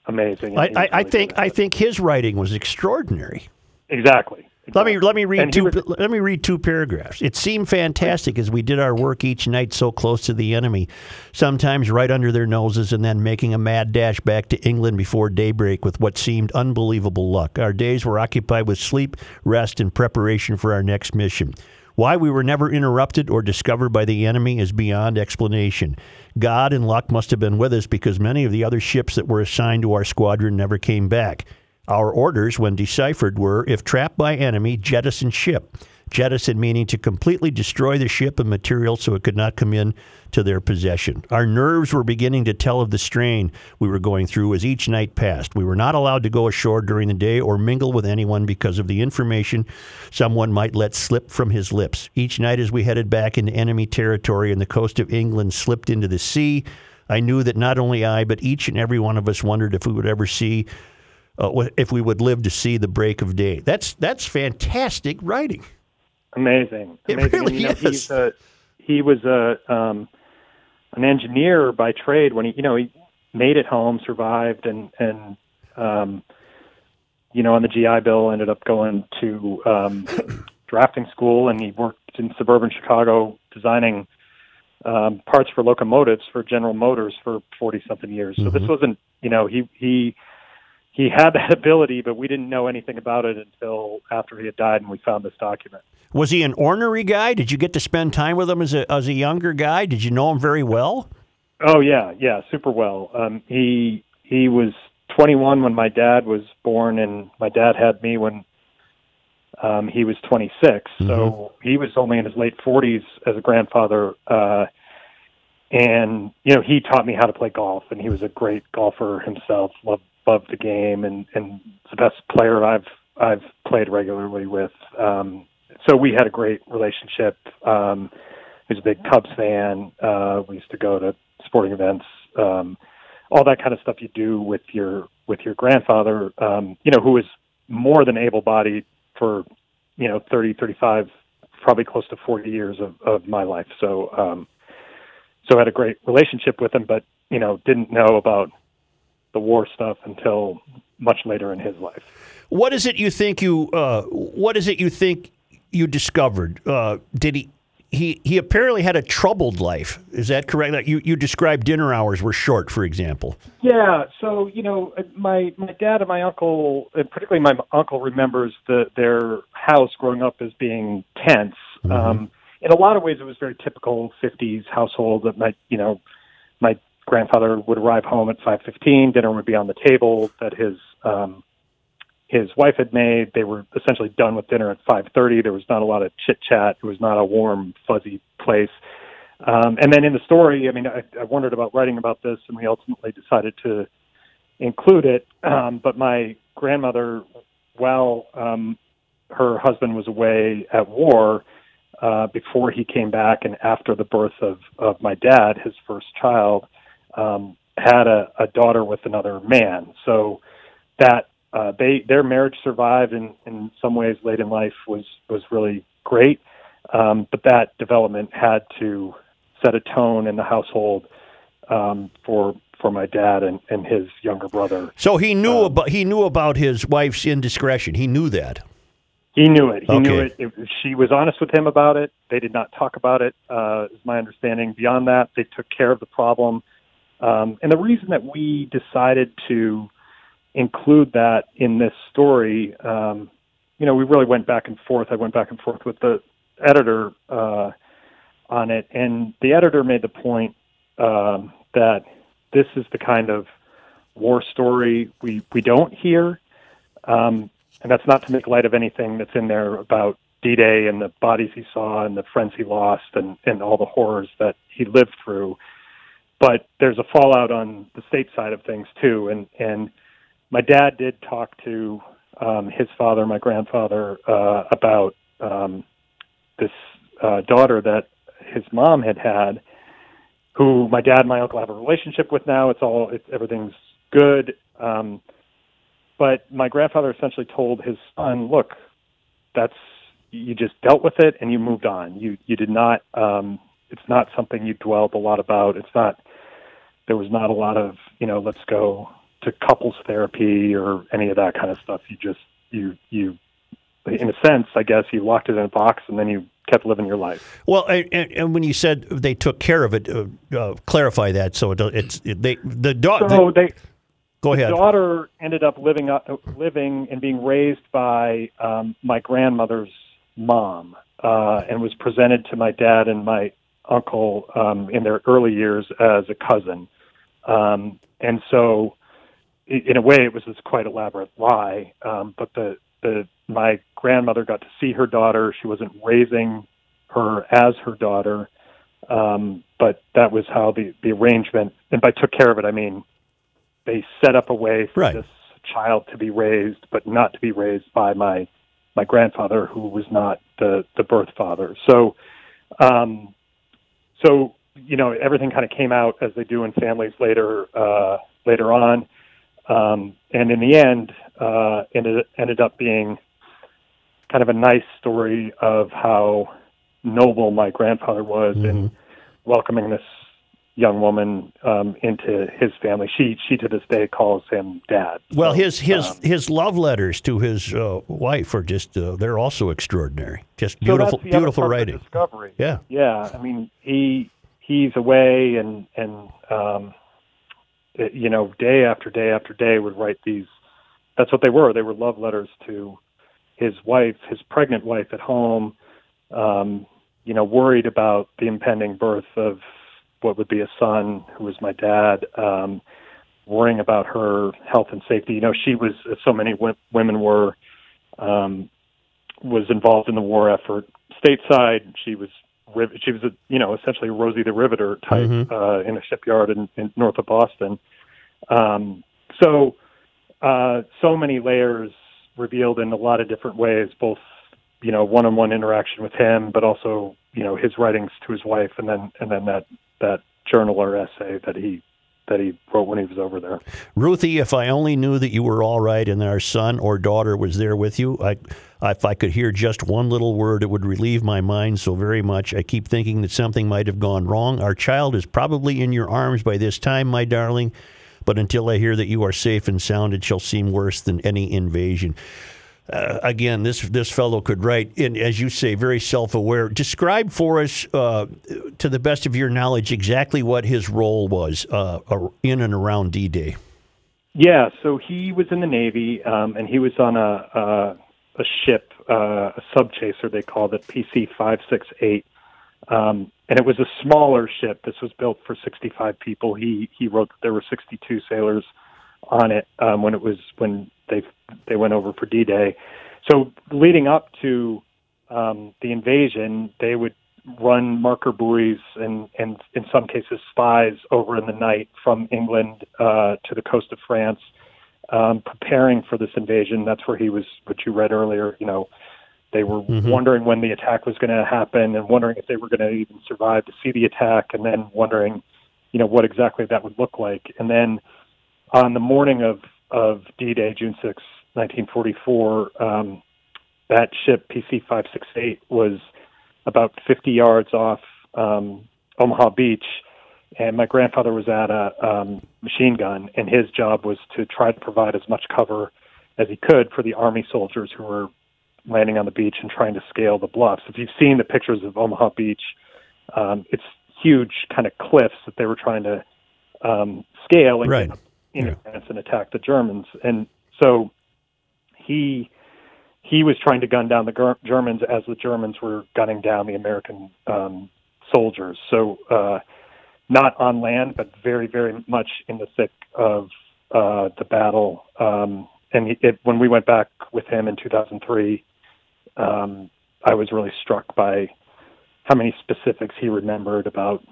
Speaker 7: amazing.
Speaker 1: I, I, I think I think his writing was extraordinary.
Speaker 7: exactly.
Speaker 1: Let me let me read
Speaker 7: And
Speaker 1: two
Speaker 7: was-
Speaker 1: let me read two paragraphs. It seemed fantastic as we did our work each night so close to the enemy, sometimes right under their noses, and then making a mad dash back to England before daybreak with what seemed unbelievable luck. Our days were occupied with sleep, rest, and preparation for our next mission. Why we were never interrupted or discovered by the enemy is beyond explanation. God and luck must have been with us because many of the other ships that were assigned to our squadron never came back. Our orders, when deciphered, were if trapped by enemy, jettison ship. Jettison meaning to completely destroy the ship and material so it could not come in to their possession. Our nerves were beginning to tell of the strain we were going through as each night passed. We were not allowed to go ashore during the day or mingle with anyone because of the information someone might let slip from his lips. Each night as we headed back into enemy territory and the coast of England slipped into the sea, I knew that not only I, but each and every one of us wondered if we would ever see uh, if we would live to see the break of day. That's that's fantastic writing.
Speaker 7: Amazing.
Speaker 1: It
Speaker 7: Amazing.
Speaker 1: really
Speaker 7: and, you know,
Speaker 1: is.
Speaker 7: A, he was a um, an engineer by trade. When he, you know, he made it home, survived, and and um, you know, on the GI Bill, ended up going to um, drafting school, and he worked in suburban Chicago designing um, parts for locomotives for General Motors for forty something years. So this wasn't, you know, he he he had that ability, but we didn't know anything about it until after he had died, and we found this document.
Speaker 1: Was he an ornery guy? Did you get to spend time with him as a as a younger guy? Did you know him very well?
Speaker 7: Oh yeah, yeah, super well. Um, he he was 21 when my dad was born, and my dad had me when um, he was 26. So he was only in his late 40s as a grandfather. Uh, and you know, he taught me how to play golf, and he was a great golfer himself. loved loved the game, and and the best player I've I've played regularly with. Um, so we had a great relationship. Um, he was a big Cubs fan. Uh, we used to go to sporting events, um, all that kind of stuff you do with your with your grandfather. Um, you know, who was more than able-bodied for you know 30, 35, probably close to 40 years of, of my life. So, um, so I had a great relationship with him, but you know, didn't know about the war stuff until much later in his life.
Speaker 1: What is it you think you? Uh, what is it you think you discovered? Uh, did he? He he apparently had a troubled life. Is that correct? Like you you described dinner hours were short, for example.
Speaker 7: Yeah. So you know, my my dad and my uncle, and particularly my uncle, remembers the their house growing up as being tense. Um, in a lot of ways, it was very typical '50s household. That my you know, my grandfather would arrive home at 5:15. Dinner would be on the table that his um, his wife had made. They were essentially done with dinner at 5:30. There was not a lot of chit chat. It was not a warm, fuzzy place. Um, and then in the story, I mean, I, I wondered about writing about this, and we ultimately decided to include it. Um, but my grandmother, while um, her husband was away at war, uh, before he came back and after the birth of, of my dad, his first child, um, had a, a daughter with another man. So that uh, they their marriage survived in, in some ways late in life was was really great. Um, but that development had to set a tone in the household um, for for my dad and, and his younger brother.
Speaker 1: So he knew about he knew about his wife's indiscretion. He knew that.
Speaker 7: He knew it. He knew it. it. She was honest with him about it. They did not talk about it, uh, is my understanding. Beyond that, they took care of the problem. Um, and the reason that we decided to include that in this story, um, you know, we really went back and forth. I went back and forth with the editor uh, on it, and the editor made the point um, that this is the kind of war story we we don't hear. Um, and that's not to make light of anything that's in there about D-Day and the bodies he saw and the friends he lost and, and all the horrors that he lived through. But there's a fallout on the state side of things too. And and my dad did talk to um, his father, my grandfather, uh, about um, this uh, daughter that his mom had had, who my dad and my uncle have a relationship with now. It's all it's everything's good. Um, but my grandfather essentially told his son, "Look, that's you just dealt with it and you moved on. You you did not. Um, it's not something you dwelled a lot about. It's not. There was not a lot of you know. Let's go to couples therapy or any of that kind of stuff. You just you you, in a sense, I guess you locked it in a box and then you kept living your life.
Speaker 1: Well, and, and, when you said they took care of it, uh, uh, clarify that so it, it's it, they the daughter.
Speaker 7: So they
Speaker 1: go
Speaker 7: the
Speaker 1: ahead.
Speaker 7: daughter ended up living up, living and being raised by um, my grandmother's mom, uh, and was presented to my dad and my uncle um, in their early years as a cousin. Um, and so, in a way, it was this quite elaborate lie. Um, but the the my grandmother got to see her daughter. She wasn't raising her as her daughter, um, but that was how the the arrangement. And by took care of it, I mean they set up a way for
Speaker 1: Right.
Speaker 7: this child to be raised, but not to be raised by my my grandfather, who was not the the birth father. So, um, so you know, everything kind of came out as they do in families later uh, later on, um, and in the end, uh, ended ended up being kind of a nice story of how noble my grandfather was in welcoming this young woman um, into his family. She she to this day calls him dad.
Speaker 1: Well,
Speaker 7: So,
Speaker 1: his his
Speaker 7: um,
Speaker 1: his love letters to his uh, wife are just uh, they're also extraordinary. Just
Speaker 7: so
Speaker 1: beautiful
Speaker 7: other
Speaker 1: beautiful writing.
Speaker 7: discovery.
Speaker 1: Yeah.
Speaker 7: yeah. I mean, he he's away, and and um, it- you know, day after day after day would write these. That's what they were. They were love letters to his wife, his pregnant wife at home. Um, you know, worried about the impending birth of what would be a son, who was my dad. Um, worrying about her health and safety. You know, she was, as so many w- women were, um, was involved in the war effort stateside. She was she was a you know essentially Rosie the Riveter type uh, in a shipyard in, in north of Boston. Um, so uh, so many layers revealed in a lot of different ways, both you know one-on-one interaction with him, but also you know his writings to his wife, and then and then that that journal or essay that he that he wrote when he was over there.
Speaker 1: Ruthie, if I only knew that you were all right and our son or daughter was there with you, I, if I could hear just one little word, it would relieve my mind so very much. I keep thinking that something might have gone wrong. Our child is probably in your arms by this time, my darling, but until I hear that you are safe and sound, it shall seem worse than any invasion. Uh, again, this this fellow could write, and as you say, very self-aware. Describe for us, uh, to the best of your knowledge, exactly what his role was uh, in and around D-Day.
Speaker 7: Yeah, so he was in the Navy, um, and he was on a a, a ship, uh, a sub chaser they called it, PC five six eight, um, and it was a smaller ship. This was built for sixty five people. He he wrote that there were sixty two sailors on it um, when it was when they they went over for D-Day. So leading up to um, the invasion, they would run marker buoys and, and in some cases spies over in the night from England uh, to the coast of France, um, preparing for this invasion. That's where he was, what you read earlier. You know, they were mm-hmm. wondering when the attack was going to happen and wondering if they were going to even survive to see the attack, and then wondering, you know, what exactly that would look like. And then on the morning of of D-Day, June 6, 1944, um, that ship, PC 568, was about 50 yards off um, Omaha Beach, and my grandfather was at a um, machine gun, and his job was to try to provide as much cover as he could for the Army soldiers who were landing on the beach and trying to scale the bluffs. If you've seen the pictures of Omaha Beach, um, it's huge kind of cliffs that they were trying to um, scale and
Speaker 1: right.
Speaker 7: get in yeah. advance and attack the Germans. And so he he was trying to gun down the Germans as the Germans were gunning down the American um, soldiers. So uh, not on land, but very very much in the thick of uh, the battle. Um, and he, it, when we went back with him in 2003, um, I was really struck by how many specifics he remembered about,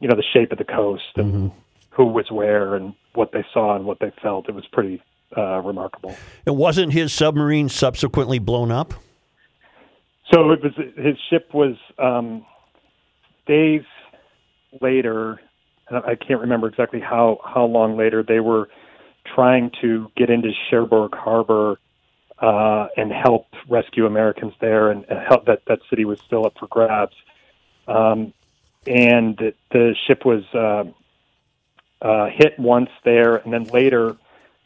Speaker 7: you know, the shape of the coast and mm-hmm who was where and what they saw and what they felt. It was pretty uh, remarkable.
Speaker 1: And wasn't his submarine subsequently blown up?
Speaker 7: So it was his ship was um, days later. I can't remember exactly how how long later they were trying to get into Cherbourg Harbor uh, and help rescue Americans there, and, and help that that city was still up for grabs. Um, and the, the ship was uh, uh, hit once there, and then later,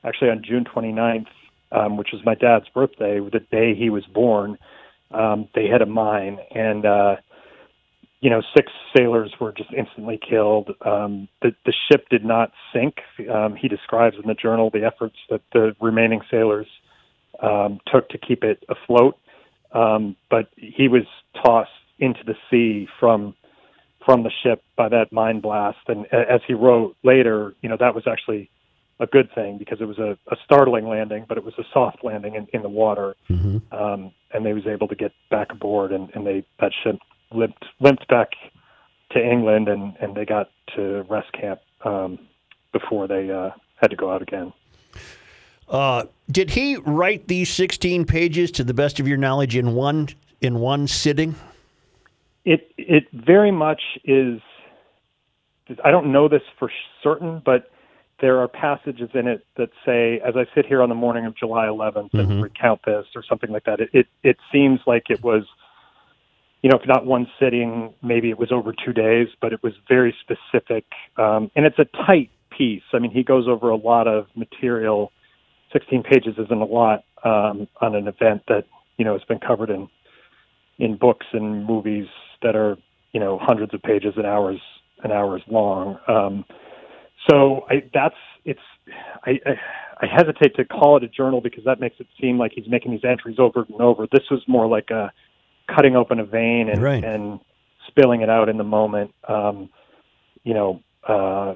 Speaker 7: actually on June 29th, um, which was my dad's birthday, the day he was born, um, they hit a mine, and uh, you know, six sailors were just instantly killed. Um, the, the ship did not sink. Um, he describes in the journal the efforts that the remaining sailors um, took to keep it afloat, um, but he was tossed into the sea from from the ship by that mine blast. And as he wrote later, you know, that was actually a good thing because it was a, a startling landing, but it was a soft landing in, in the water. Mm-hmm. Um, and they was able to get back aboard and, and they, that ship limped, limped back to England and, and they got to rest camp, um, before they, uh, had to go out again.
Speaker 1: Uh, did he write these 16 pages to the best of your knowledge in one, in one sitting?
Speaker 7: It it very much is. I don't know this for certain, but there are passages in it that say, as I sit here on the morning of July 11th mm-hmm. and recount this or something like that, it, it, it seems like it was, you know, if not one sitting, maybe it was over two days, but it was very specific. Um, and it's a tight piece. I mean, he goes over a lot of material. 16 pages isn't a lot um, on an event that, you know, has been covered in, in books and movies that are you know hundreds of pages and hours and hours long. Um, so I, that's it's I, I, I hesitate to call it a journal because that makes it seem like he's making these entries over and over. This was more like a cutting open a vein and
Speaker 1: right.
Speaker 7: and spilling it out in the moment. Um, you know, uh,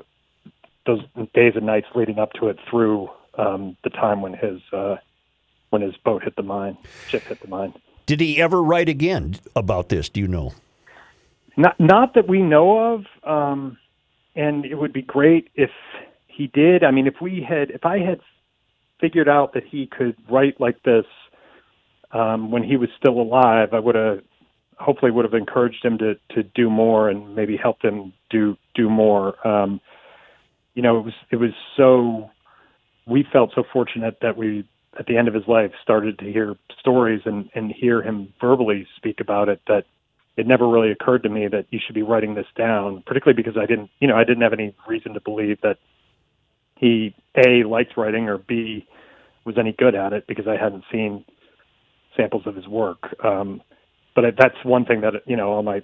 Speaker 7: those days and nights leading up to it through um, the time when his uh, when his boat hit the mine, ship hit the mine.
Speaker 1: Did he ever write again about this? Do you know?
Speaker 7: Not not that we know of, um, and it would be great if he did. I mean, if we had, if I had figured out that he could write like this um, when he was still alive, I would have hopefully would have encouraged him to to do more and maybe helped him do do more. Um, you know, it was it was so we felt so fortunate that we at the end of his life started to hear stories and and hear him verbally speak about it that it never really occurred to me that you should be writing this down, particularly because I didn't, you know, I didn't have any reason to believe that he a liked writing or b was any good at it because I hadn't seen samples of his work. Um, but that's one thing that you know, all my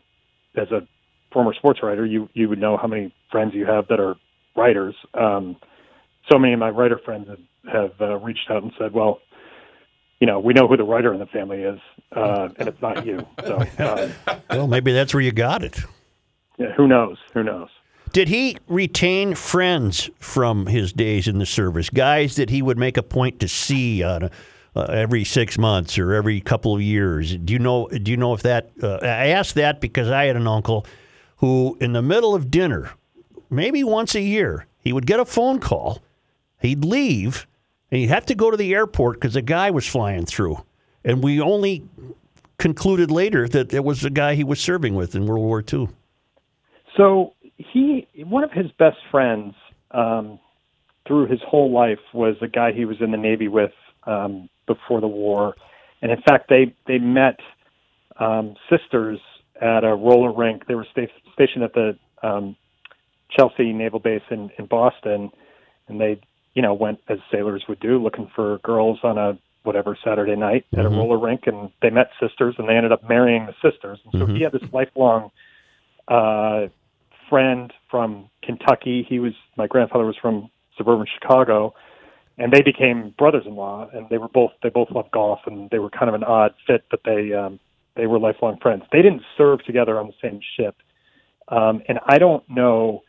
Speaker 7: as a former sports writer, you you would know how many friends you have that are writers. Um, so many of my writer friends have, have uh, reached out and said, "Well, you know, we know who the writer in the family is, uh, and it's not you." So, um,
Speaker 1: Well, maybe that's where you got it.
Speaker 7: yeah, who knows? Who knows?
Speaker 1: Did he retain friends from his days in the service? Guys that he would make a point to see on a, uh, every six months or every couple of years. Do you know? Do you know if that? Uh, I asked that because I had an uncle who, in the middle of dinner, maybe once a year, he would get a phone call. He'd leave, and he'd have to go to the airport because a guy was flying through, and we only concluded later that it was the guy he was serving with in World War II.
Speaker 7: So he, one of his best friends, um, through his whole life was a guy he was in the Navy with um, before the war, and in fact, they they met um, sisters at a roller rink. They were sta- stationed at the um, Chelsea Naval Base in in Boston, and they you know went as sailors would do, looking for girls on a whatever Saturday night at a roller rink, and they met sisters, and they ended up marrying the sisters. And so he had this lifelong uh, friend from Kentucky. He was my grandfather was from suburban Chicago, and they became brothers-in-law. And they were both they both loved golf, and they were kind of an odd fit, but they um, they were lifelong friends. They didn't serve together on the same ship, um, and I don't know.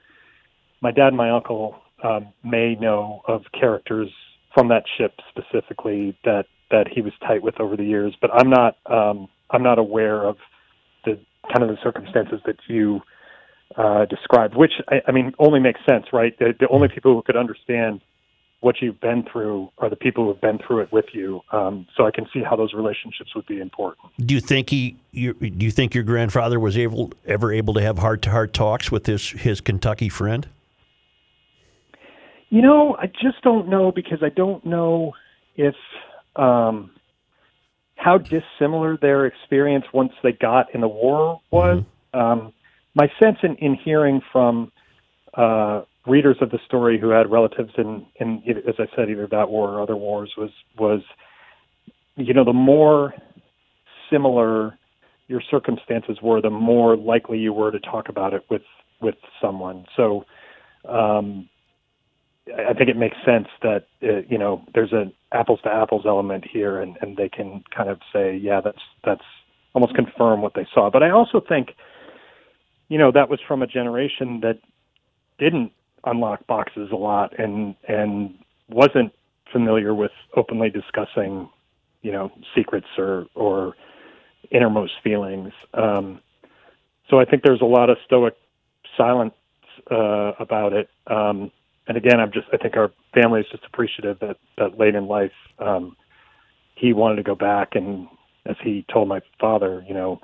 Speaker 7: My dad and my uncle um, may know of characters from that ship specifically that that he was tight with over the years, but I'm not um, I'm not aware of the kind of the circumstances that you uh, described, which I, I mean only makes sense, right? The, the only people who could understand what you've been through are the people who've been through it with you. Um, so I can see how those relationships would be important.
Speaker 1: Do you think he? You, do you think your grandfather was able ever able to have heart to heart talks with his his Kentucky friend?
Speaker 7: You know, I just don't know because I don't know if um, how dissimilar their experience once they got in the war was. Um, my sense in, in hearing from uh, readers of the story who had relatives in, in, as I said, either that war or other wars was was, you know, the more similar your circumstances were, the more likely you were to talk about it with with someone. So. Um, I think it makes sense that uh, you know there's an apples to apples element here, and, and they can kind of say, yeah, that's that's almost confirm what they saw. But I also think, you know, that was from a generation that didn't unlock boxes a lot and and wasn't familiar with openly discussing, you know, secrets or or innermost feelings. Um, so I think there's a lot of stoic silence uh, about it. Um, and again, I'm just I think our family is just appreciative that that late in life um, he wanted to go back, and as he told my father, you know,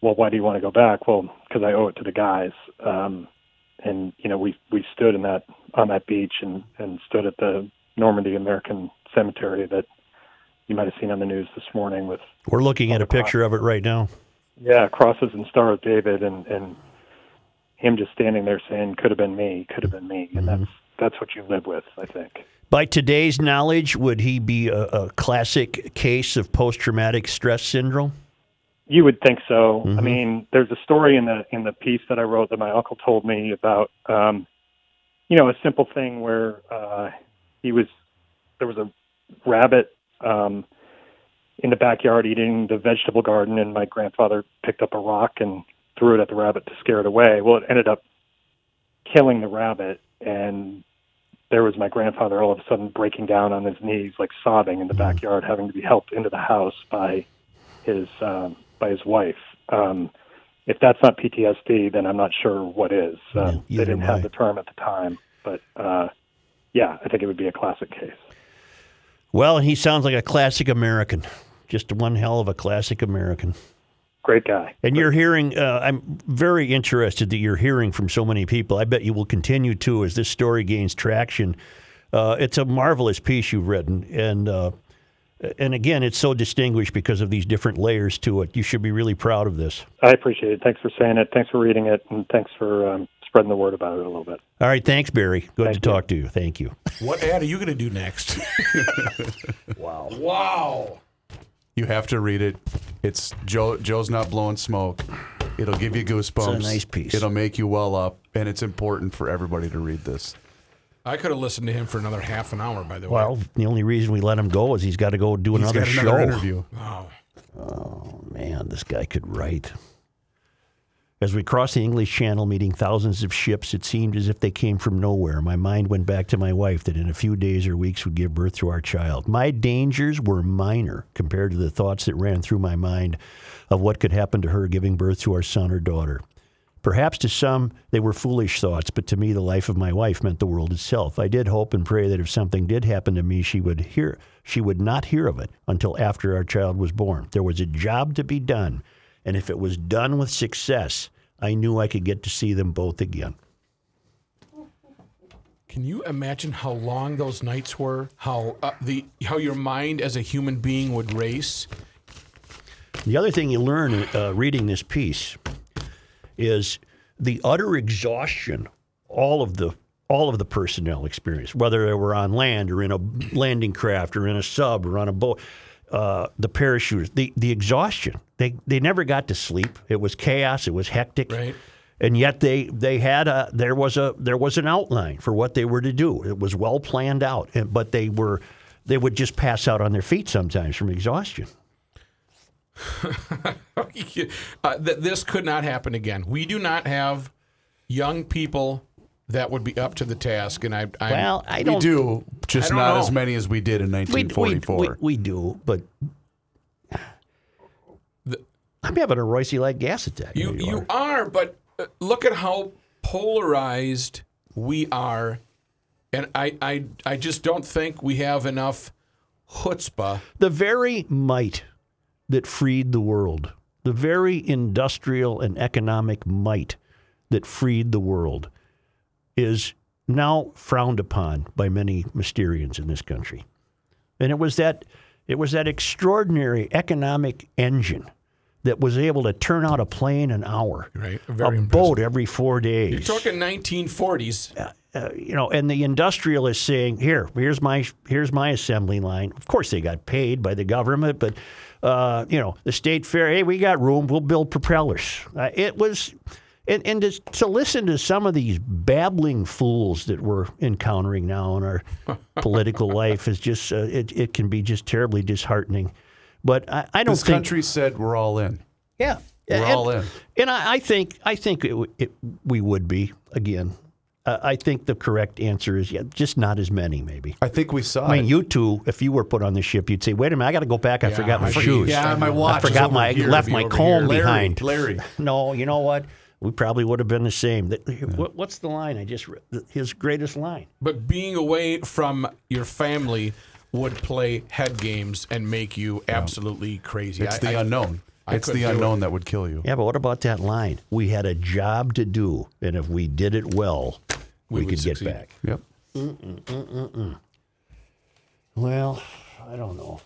Speaker 7: well, why do you want to go back? Well, because I owe it to the guys. Um, and you know, we we stood in that on that beach and and stood at the Normandy American Cemetery that you might have seen on the news this morning with
Speaker 1: We're looking at a picture of it right now.
Speaker 7: yeah crosses and Star of David and and him just standing there saying could have been me could have been me. And that's that's what you live with I think.
Speaker 1: By today's knowledge, would he be a, a classic case of post traumatic stress syndrome?
Speaker 7: you would think so. I mean there's a story in the in the piece that I wrote that my uncle told me about um you know a simple thing where uh he was there was a rabbit um in the backyard eating the vegetable garden and my grandfather picked up a rock and threw it at the rabbit to scare it away well it ended up killing the rabbit and there was my grandfather all of a sudden breaking down on his knees like sobbing in the backyard having to be helped into the house by his um by his wife um if that's not PTSD then I'm not sure what is um,
Speaker 1: Yeah,
Speaker 7: they didn't
Speaker 1: way.
Speaker 7: have the term at the time but uh yeah I think it would be a classic case
Speaker 1: Well, he sounds like a classic American. Just one hell of a classic American.
Speaker 7: Great guy.
Speaker 1: And you're hearing, uh, I'm very interested that you're hearing from so many people. I bet you will continue to as this story gains traction. Uh, it's a marvelous piece you've written. And, uh, and again, it's so distinguished because of these different layers to it. You should be really proud of this.
Speaker 7: I appreciate it. Thanks for saying it. Thanks for reading it, and thanks for um, spreading the word about it a little bit.
Speaker 1: All right. Thanks, Barry. Good
Speaker 7: Thank
Speaker 1: to
Speaker 7: you.
Speaker 1: talk to you. Thank you.
Speaker 2: What ad are you going to do next? wow. Wow.
Speaker 4: You have to read it. It's Joe. Joe's not blowing smoke. It'll give you goosebumps.
Speaker 1: It's a nice piece.
Speaker 4: It'll make you well up, and it's important for everybody to read this.
Speaker 2: I could have listened to him for another half an hour, by the way.
Speaker 1: Well, the only reason we let him go is he's got to go do
Speaker 4: He's
Speaker 1: another
Speaker 4: got
Speaker 1: show.
Speaker 4: another interview.
Speaker 2: Wow.
Speaker 1: Oh man, this guy could write. As we crossed the English Channel, meeting thousands of ships, it seemed as if they came from nowhere. My mind went back to my wife that in a few days or weeks would give birth to our child. My dangers were minor compared to the thoughts that ran through my mind of what could happen to her giving birth to our son or daughter. Perhaps to some they were foolish thoughts, but to me the life of my wife meant the world itself. I did hope and pray that if something did happen to me, she would hear she would not hear of it until after our child was born. There was a job to be done, and if it was done with success, I knew I could get to see them both again.
Speaker 2: Can you imagine how long those nights were? How uh, the how your mind as a human being would race?
Speaker 1: The other thing you learn uh, reading this piece is the utter exhaustion all of the all of the personnel experience, whether they were on land or in a landing craft or in a sub or on a boat. Uh, the parachuters, the, the exhaustion. They they never got to sleep. It was chaos. It was hectic.
Speaker 2: Right.
Speaker 1: And yet they they had a there was a there was an outline for what they were to do. It was well planned out. And- But they were they would just pass out on their feet sometimes from exhaustion.
Speaker 2: uh, th- this could not happen again. We do not have young people that would be up to the task, and I, I
Speaker 1: Well, I
Speaker 4: We
Speaker 1: don't
Speaker 4: do, just
Speaker 2: don't
Speaker 4: not
Speaker 2: know.
Speaker 4: as many as we did in
Speaker 1: We, we,
Speaker 4: 1944.
Speaker 1: we, we do, but I'm having a Royce like gas attack.
Speaker 2: You
Speaker 1: There
Speaker 2: you
Speaker 1: are.
Speaker 2: are, but uh, look at how polarized we are, and I I I just don't think we have enough chutzpah.
Speaker 1: the very might that freed the world, the very industrial and economic might that freed the world, is now frowned upon by many Mysterians in this country. And it was that it was that extraordinary economic engine that was able to turn out a plane an hour,
Speaker 2: Right,
Speaker 1: a
Speaker 2: very impressive.
Speaker 1: boat every four days.
Speaker 2: You're talking 1940s.
Speaker 1: uh, you know, and the industrialist saying, "Here, here's my here's my assembly line." Of course, they got paid by the government, but uh, you know, the state fair. Hey, we got room. We'll build propellers. Uh, it was, and, and to, to listen to some of these babbling fools that we're encountering now in our political life is just uh, it. It can be just terribly disheartening. But I, I don't
Speaker 4: this
Speaker 1: think
Speaker 4: country said we're all in.
Speaker 1: yeah,
Speaker 4: We're
Speaker 1: and,
Speaker 4: all in.
Speaker 1: And I, I think I think it, it, we would be again. Uh, I think the correct answer is yeah, just not as many, maybe.
Speaker 4: I think we saw
Speaker 1: I mean,
Speaker 4: it.
Speaker 1: you two, if you were put on the ship, you'd say, "Wait a minute, I got to go back. I forgot my shoes.
Speaker 4: yeah, my watch
Speaker 1: I forgot my
Speaker 4: here.
Speaker 1: left my comb behind."
Speaker 4: Larry.
Speaker 1: No, you know what? We probably would have been the same. That- what- What's the line I just read? His greatest line.
Speaker 2: But being away from your family would play head games and make you absolutely crazy.
Speaker 4: It's
Speaker 2: I-
Speaker 4: the
Speaker 2: I-
Speaker 4: unknown.
Speaker 2: I
Speaker 4: it's the unknown
Speaker 2: it.
Speaker 4: that would kill you.
Speaker 1: Yeah, but what about that line? We had a job to do, and if we did it well, we,
Speaker 2: We would
Speaker 1: could get back.
Speaker 4: Yep.
Speaker 1: Well, I don't know.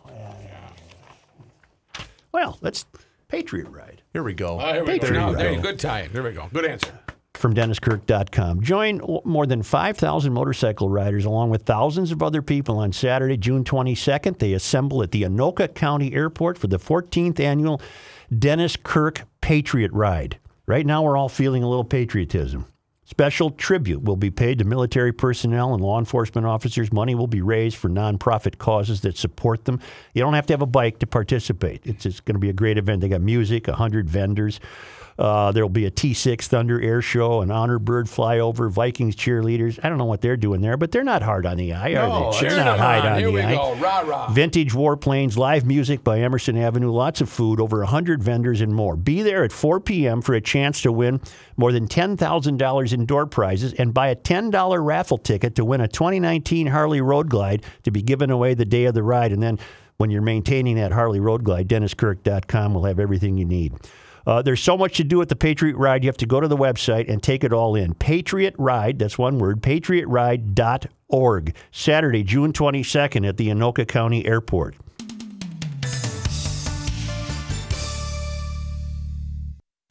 Speaker 1: Well, let's Patriot Ride
Speaker 4: Here we go.
Speaker 2: Oh, here we.
Speaker 1: There
Speaker 2: Now,
Speaker 1: you
Speaker 2: there
Speaker 1: go.
Speaker 2: you Good tie. There we go. Good answer.
Speaker 1: from DennisKirk.com. Join more than 5,000 motorcycle riders along with thousands of other people on Saturday, June 22nd. They assemble at the Anoka County Airport for the 14th annual Dennis Kirk Patriot Ride. Right now, we're all feeling a little patriotism. Special tribute will be paid to military personnel and law enforcement officers. Money will be raised for nonprofit causes that support them. You don't have to have a bike to participate. It's, it's going to be a great event. They got music, 100 vendors. Uh, there'll be a T6 Thunder Air Show, an Honor Bird flyover, Vikings cheerleaders. I don't know what they're doing there, but they're not hard on the eye, are
Speaker 2: No,
Speaker 1: they? They're
Speaker 2: cheer
Speaker 1: not
Speaker 2: them
Speaker 1: hard
Speaker 2: on.
Speaker 1: on
Speaker 2: Here
Speaker 1: the
Speaker 2: we
Speaker 1: eye.
Speaker 2: go. Rah, rah.
Speaker 1: Vintage warplanes, live music by Emerson Avenue, lots of food, over 100 vendors, and more. Be there at 4 p.m. for a chance to win more than $10,000 in door prizes and buy a $10 raffle ticket to win a 2019 Harley Road Glide to be given away the day of the ride. And then when you're maintaining that Harley Road Glide, DennisKirk.com will have everything you need. Uh, there's so much to do at the Patriot Ride. You have to go to the website and take it all in. Patriot Ride, that's one word, patriotride.org. Saturday, June 22nd at the Anoka County Airport.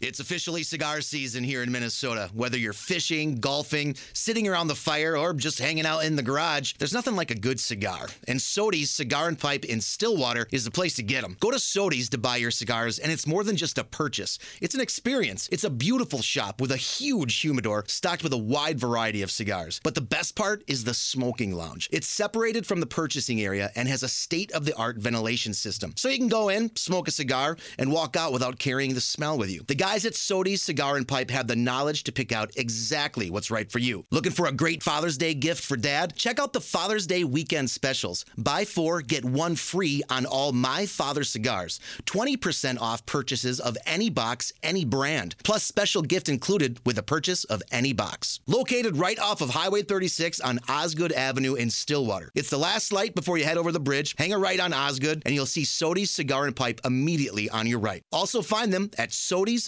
Speaker 8: It's officially cigar season here in Minnesota. Whether you're fishing, golfing, sitting around the fire, or just hanging out in the garage, there's nothing like a good cigar. And Sodi's Cigar and Pipe in Stillwater is the place to get them. Go to Sodi's to buy your cigars, and it's more than just a purchase. It's an experience. It's a beautiful shop with a huge humidor stocked with a wide variety of cigars. But the best part is the smoking lounge. It's separated from the purchasing area and has a state-of-the-art ventilation system. So you can go in, smoke a cigar, and walk out without carrying the smell with you. The guys at Sodi's Cigar and Pipe have the knowledge to pick out exactly what's right for you. Looking for a great Father's Day gift for dad? Check out the Father's Day weekend specials. Buy four, get one free on all My Father cigars. 20% off purchases of any box, any brand. Plus special gift included with the purchase of any box. Located right off of Highway 36 on Osgood Avenue in Stillwater. It's the last light before you head over the bridge. Hang a right on Osgood and you'll see Sodi's Cigar and Pipe immediately on your right. Also find them at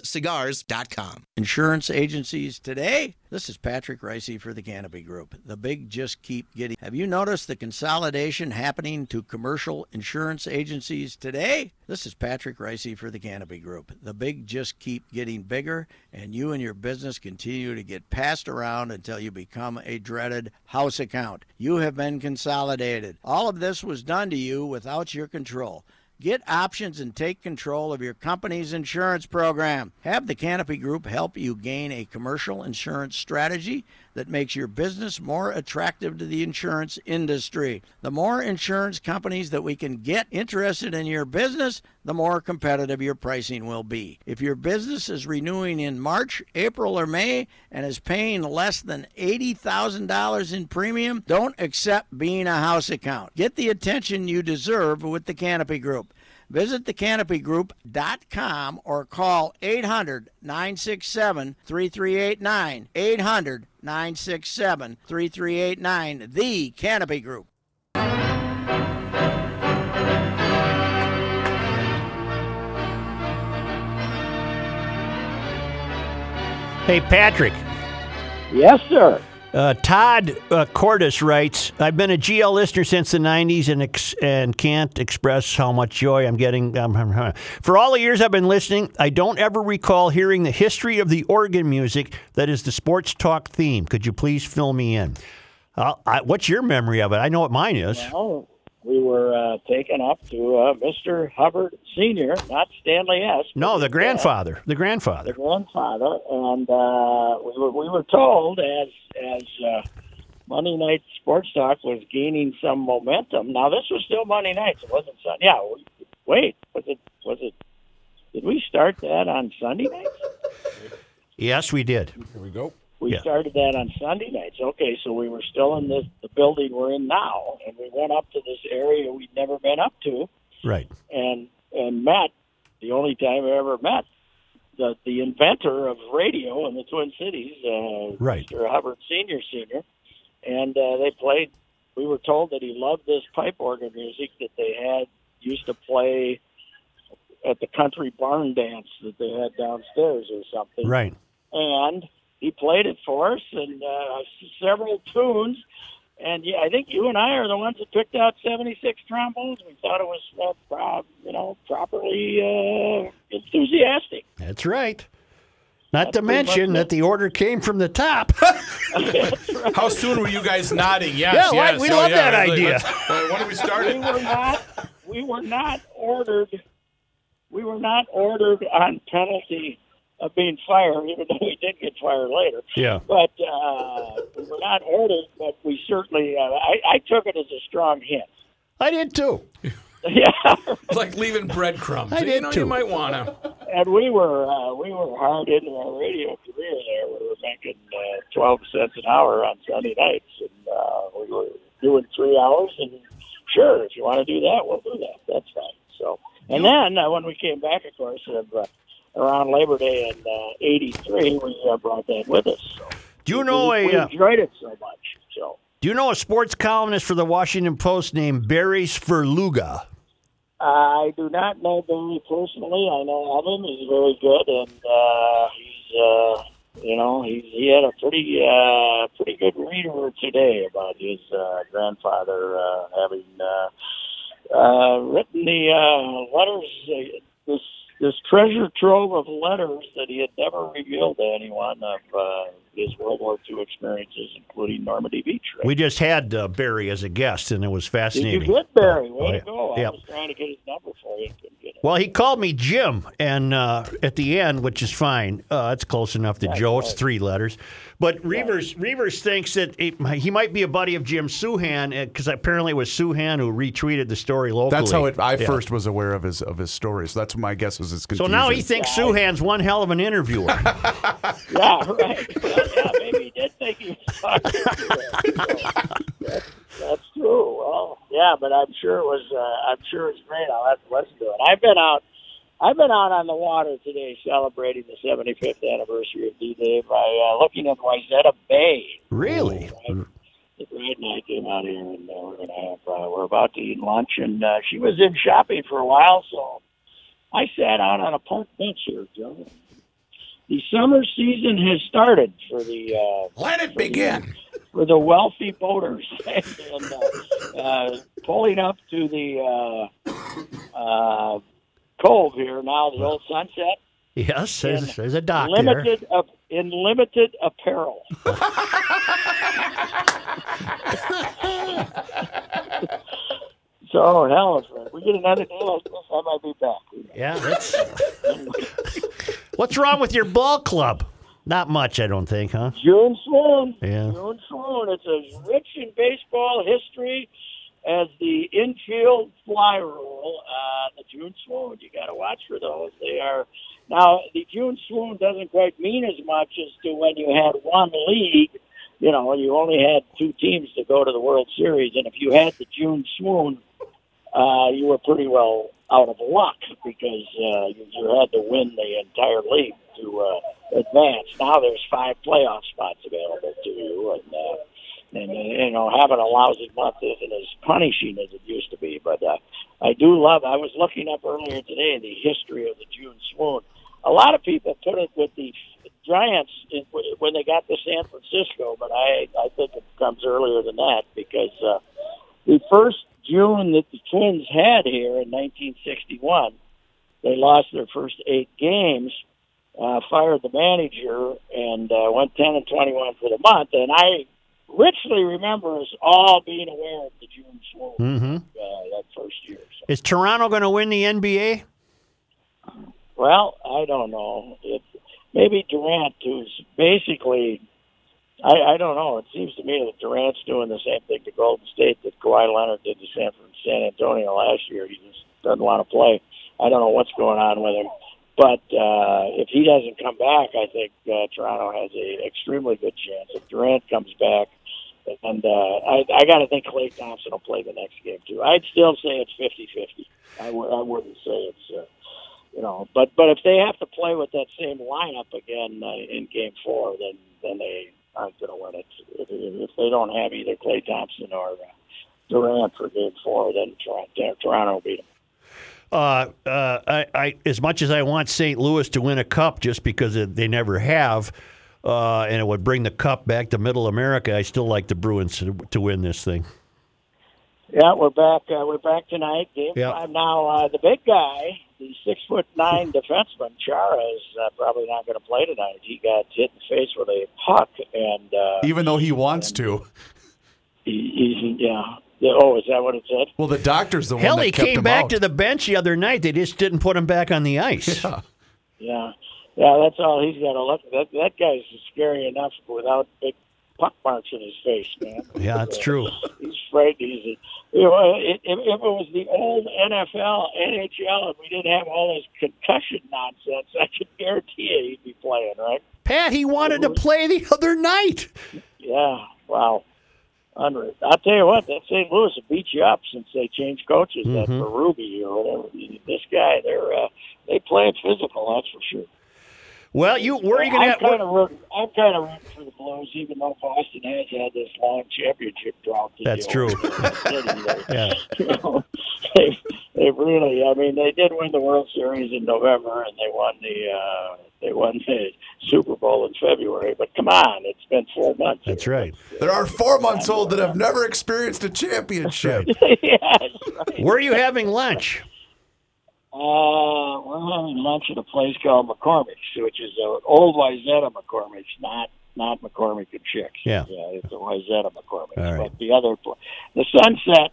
Speaker 8: sodiscigars.com.
Speaker 9: Insurance agencies today. This is Patrick Ricey for the Canopy Group. The big just keep getting. Have you noticed the consolidation happening to commercial insurance agencies today? This is Patrick Ricey for the Canopy Group. The big just keep getting bigger, and you and your business continue to get passed around until you become a dreaded house account. You have been consolidated. All of this was done to you without your control. Get options and take control of your company's insurance program. Have the Canopy Group help you gain a commercial insurance strategy that makes your business more attractive to the insurance industry. The more insurance companies that we can get interested in your business, the more competitive your pricing will be. If your business is renewing in March, April, or May and is paying less than $80,000 in premium, don't accept being a house account. Get the attention you deserve with the Canopy Group. Visit thecanopygroup.com or call 800 967 3389. 800 967 3389. The Canopy Group.
Speaker 1: Hey, Patrick.
Speaker 10: Yes, sir.
Speaker 1: Uh, Todd uh, writes, "I've been a GL listener since the '90s and ex- and can't express how much joy I'm getting. Um, for all the years I've been listening, I don't ever recall hearing the history of the organ music that is the sports talk theme. Could you please fill me in? Uh, I, what's your memory of it? I know what mine is.
Speaker 10: Well, we were uh, taken up to uh, Mr. Hubbard Senior, not Stanley S.
Speaker 1: No, the grandfather. The
Speaker 10: the
Speaker 1: grandfather.
Speaker 10: grandfather, and uh, we were we were told as as uh, Monday Night Sports Talk was gaining some momentum. Now this was still Monday nights. It wasn't Sunday. Yeah. we- Wait, was it was it? Did we start that on Sunday nights?
Speaker 1: Yes, we did.
Speaker 2: Here we go.
Speaker 10: We
Speaker 1: Yeah.
Speaker 10: started that on Sunday nights. Okay, so we were still in this the building we're in now, and we went up to this area we'd never been up to,
Speaker 1: Right.
Speaker 10: and and met the only time I ever met the the inventor of radio in the Twin Cities, uh,
Speaker 1: Right.
Speaker 10: Mr. Hubbard Senior Senior, and uh, they played. We were told that he loved this pipe organ music that they had used to play at the country barn dance that they had downstairs or something
Speaker 1: Right.
Speaker 10: and he played it for us and uh, several tunes. And yeah, I think you and I are the ones that picked out 76 trombones. We thought it was, uh, pro- you know, properly uh, enthusiastic.
Speaker 1: That's right. Not to
Speaker 10: That's pretty
Speaker 1: mention that the order came from the top.
Speaker 2: How soon were you guys nodding? Yes,
Speaker 1: Yeah, why-
Speaker 2: yes.
Speaker 1: we
Speaker 2: Oh,
Speaker 1: love
Speaker 2: yeah.
Speaker 1: that
Speaker 2: Like,
Speaker 1: idea.
Speaker 2: uh, when did we start
Speaker 10: we were not, we were not ordered, we were not ordered on penalty of being fired, even though we did get fired later.
Speaker 1: yeah.
Speaker 10: But uh, we were not ordered, but we certainly, uh, I, I took it as a strong hint.
Speaker 1: I did too.
Speaker 10: yeah.
Speaker 2: It's like leaving breadcrumbs.
Speaker 1: I
Speaker 2: you
Speaker 1: did
Speaker 2: know,
Speaker 1: too.
Speaker 2: you might want to.
Speaker 10: and we were uh, we were hard into our radio career there. We were making uh, twelve cents an hour on Sunday nights, and uh, we were doing three hours. And sure, if you want to do that, we'll do that. That's fine. So, and then uh, when we came back, of course, of, uh, around Labor Day in uh, '83, we uh, brought that with us. So
Speaker 1: Do you know
Speaker 10: we, we
Speaker 1: a uh,
Speaker 10: enjoyed it so much. So.
Speaker 1: Do you know a sports columnist for the Washington Post named Barry Svrluga?
Speaker 10: I do not know Barry personally. I know of him. He's very good, and uh, he's uh, you know he's he had a pretty uh, pretty good reader today about his uh, grandfather uh, having uh, uh, written the uh, letters. Uh, this this treasure trove of letters that he had never revealed to anyone of uh, his World War II experiences, including Normandy Beach. Right?
Speaker 1: We just had uh, Barry as a guest, and it was
Speaker 10: Did
Speaker 1: fascinating.
Speaker 10: you get Barry? Way
Speaker 1: Oh,
Speaker 10: to
Speaker 1: yeah.
Speaker 10: go! I
Speaker 1: Yep.
Speaker 10: was trying to get his number for you. Couldn't get it.
Speaker 1: Well, he called me Jim, and uh, at the end, which is fine. Uh, it's close enough to Joe. It's three letters. But Reuvers Reuvers thinks that it, he might be a buddy of Jim Souhan because apparently it was Souhan who retweeted the story locally.
Speaker 4: That's how it, I
Speaker 1: Yeah.
Speaker 4: first was aware of his of his story. So that's my guess is was his
Speaker 1: So now he thinks Souhan's one hell of an interviewer.
Speaker 10: Yeah, right. Well, yeah, maybe he did think he was talking to us. That's, that's true. Well, yeah, but I'm sure it was. Uh, I'm sure it's great. I'll have to listen to it. I've been out. I've been out on the water today celebrating the 75th anniversary of D-Day by uh, looking at Wayzata Bay.
Speaker 1: really?
Speaker 10: The bride and I came out here, and uh, we're gonna have. Uh, we're about to eat lunch, and uh, she was in shopping for a while, so I sat out on a park bench here, Joe. The summer season has started for the uh,
Speaker 2: Let it begin.
Speaker 10: for the wealthy boaters and uh, uh, pulling up to the uh, uh, cove here now, the old Sunset.
Speaker 1: Yes, there's, there's a dock there.
Speaker 10: limited uh, in limited apparel. so hell, if we get another day like this, I might be back.
Speaker 1: Yeah, that's. What's wrong with your ball club? Not much, I don't think, huh?
Speaker 10: June Swoon.
Speaker 1: Yeah.
Speaker 10: June Swoon. It's as rich in baseball history as the infield fly rule. Uh, the June Swoon. You got to watch for those. They are now the June Swoon doesn't quite mean as much as to when you had one league. You know, you only had two teams to go to the World Series, and if you had the June Swoon, uh, you were pretty well out of luck because uh, you, you had to win the entire league to uh, advance. Now there's five playoff spots available to you, and uh, and you know having a lousy month isn't as punishing as it used to be. But uh, I do love. I was looking up earlier today the history of the June Swoon. A lot of people put it with the Giants in, when they got to San Francisco, but I I think it comes earlier than that because uh, the first June that the Twins had here in 1961, they lost their first eight games, uh, fired the manager, and uh, went 10 and 21 for the month. And I richly remember us all being aware of the June swoon
Speaker 1: Mm-hmm.
Speaker 10: uh, that first year. So.
Speaker 1: Is Toronto going to win the NBA?
Speaker 10: Well, I don't know. It, maybe Durant, who's basically, I, I don't know. It seems to me that Durant's doing the same thing to Golden State that Kawhi Leonard did to San, San Antonio last year. He just doesn't want to play. I don't know what's going on with him. But uh, if he doesn't come back, I think uh, Toronto has a extremely good chance. If Durant comes back, and uh, I, I got to think Klay Thompson will play the next game too. I'd still say it's fifty-fifty. I w- I wouldn't say it's. Uh, you know, but but if they have to play with that same lineup again uh, in Game Four, then then they aren't going to win it. If, if they don't have either Klay Thompson or uh, Durant for Game Four, then Toronto, Toronto will beat them.
Speaker 1: Uh, uh, I, I, as much as I want St. Louis to win a cup just because they never have, uh, and it would bring the cup back to Middle America, I still like the Bruins to, to win this thing.
Speaker 10: Yeah, we're back. Uh, we're back tonight. Game
Speaker 1: Yeah.
Speaker 10: five. Now uh, the big guy, the six foot nine defenseman Chara, is uh, probably not going to play tonight. He got hit in the face with a puck, and uh,
Speaker 4: Even though he wants to.
Speaker 10: he, he's yeah. Yeah, Oh, is that what it said?
Speaker 4: Well, the doctor's the
Speaker 1: Hell,
Speaker 4: one that
Speaker 1: he
Speaker 4: kept
Speaker 1: came
Speaker 4: him
Speaker 1: back
Speaker 4: out.
Speaker 1: to the bench the other night. They just didn't put him back on the ice.
Speaker 4: Yeah.
Speaker 10: Yeah, yeah. That's all he's got to look. That that guy's scary enough without big puck marks in his face, man.
Speaker 1: Yeah, that's
Speaker 10: Uh,
Speaker 1: true.
Speaker 10: He's afraid. He's a, You know, if, if it was the old NFL, NHL, and we didn't have all this concussion nonsense, I can guarantee you he'd be playing, right?
Speaker 1: Pat, he wanted to play the other night.
Speaker 10: Yeah, wow. Unreal. I'll tell you what, that St. Louis will beat you up since they changed coaches. That
Speaker 1: Mhm.
Speaker 10: Berube or whatever. This guy, they're uh, they play it physical. That's for sure.
Speaker 1: Well, you where are you going
Speaker 10: I'm
Speaker 1: to
Speaker 10: kind of rooting, I'm kind of rooting for the Blues, even though Boston has had this long championship drought.
Speaker 1: That's
Speaker 10: deal
Speaker 1: true.
Speaker 10: They-
Speaker 1: Yeah.
Speaker 10: you know, they they really. I mean, they did win the World Series in November, and they won the uh, they won the Super Bowl in February. But come on, it's been four months.
Speaker 1: That's right.
Speaker 4: There are four months old that have never experienced a championship.
Speaker 10: yes, right.
Speaker 1: Where are you having lunch?
Speaker 10: Uh, we're having lunch at a place called McCormick's, which is an old Wayzata McCormick's, not not McCormick and Chicks.
Speaker 1: Yeah.
Speaker 10: yeah, it's a Wayzata McCormick's.
Speaker 1: All right.
Speaker 10: But the other, the Sunset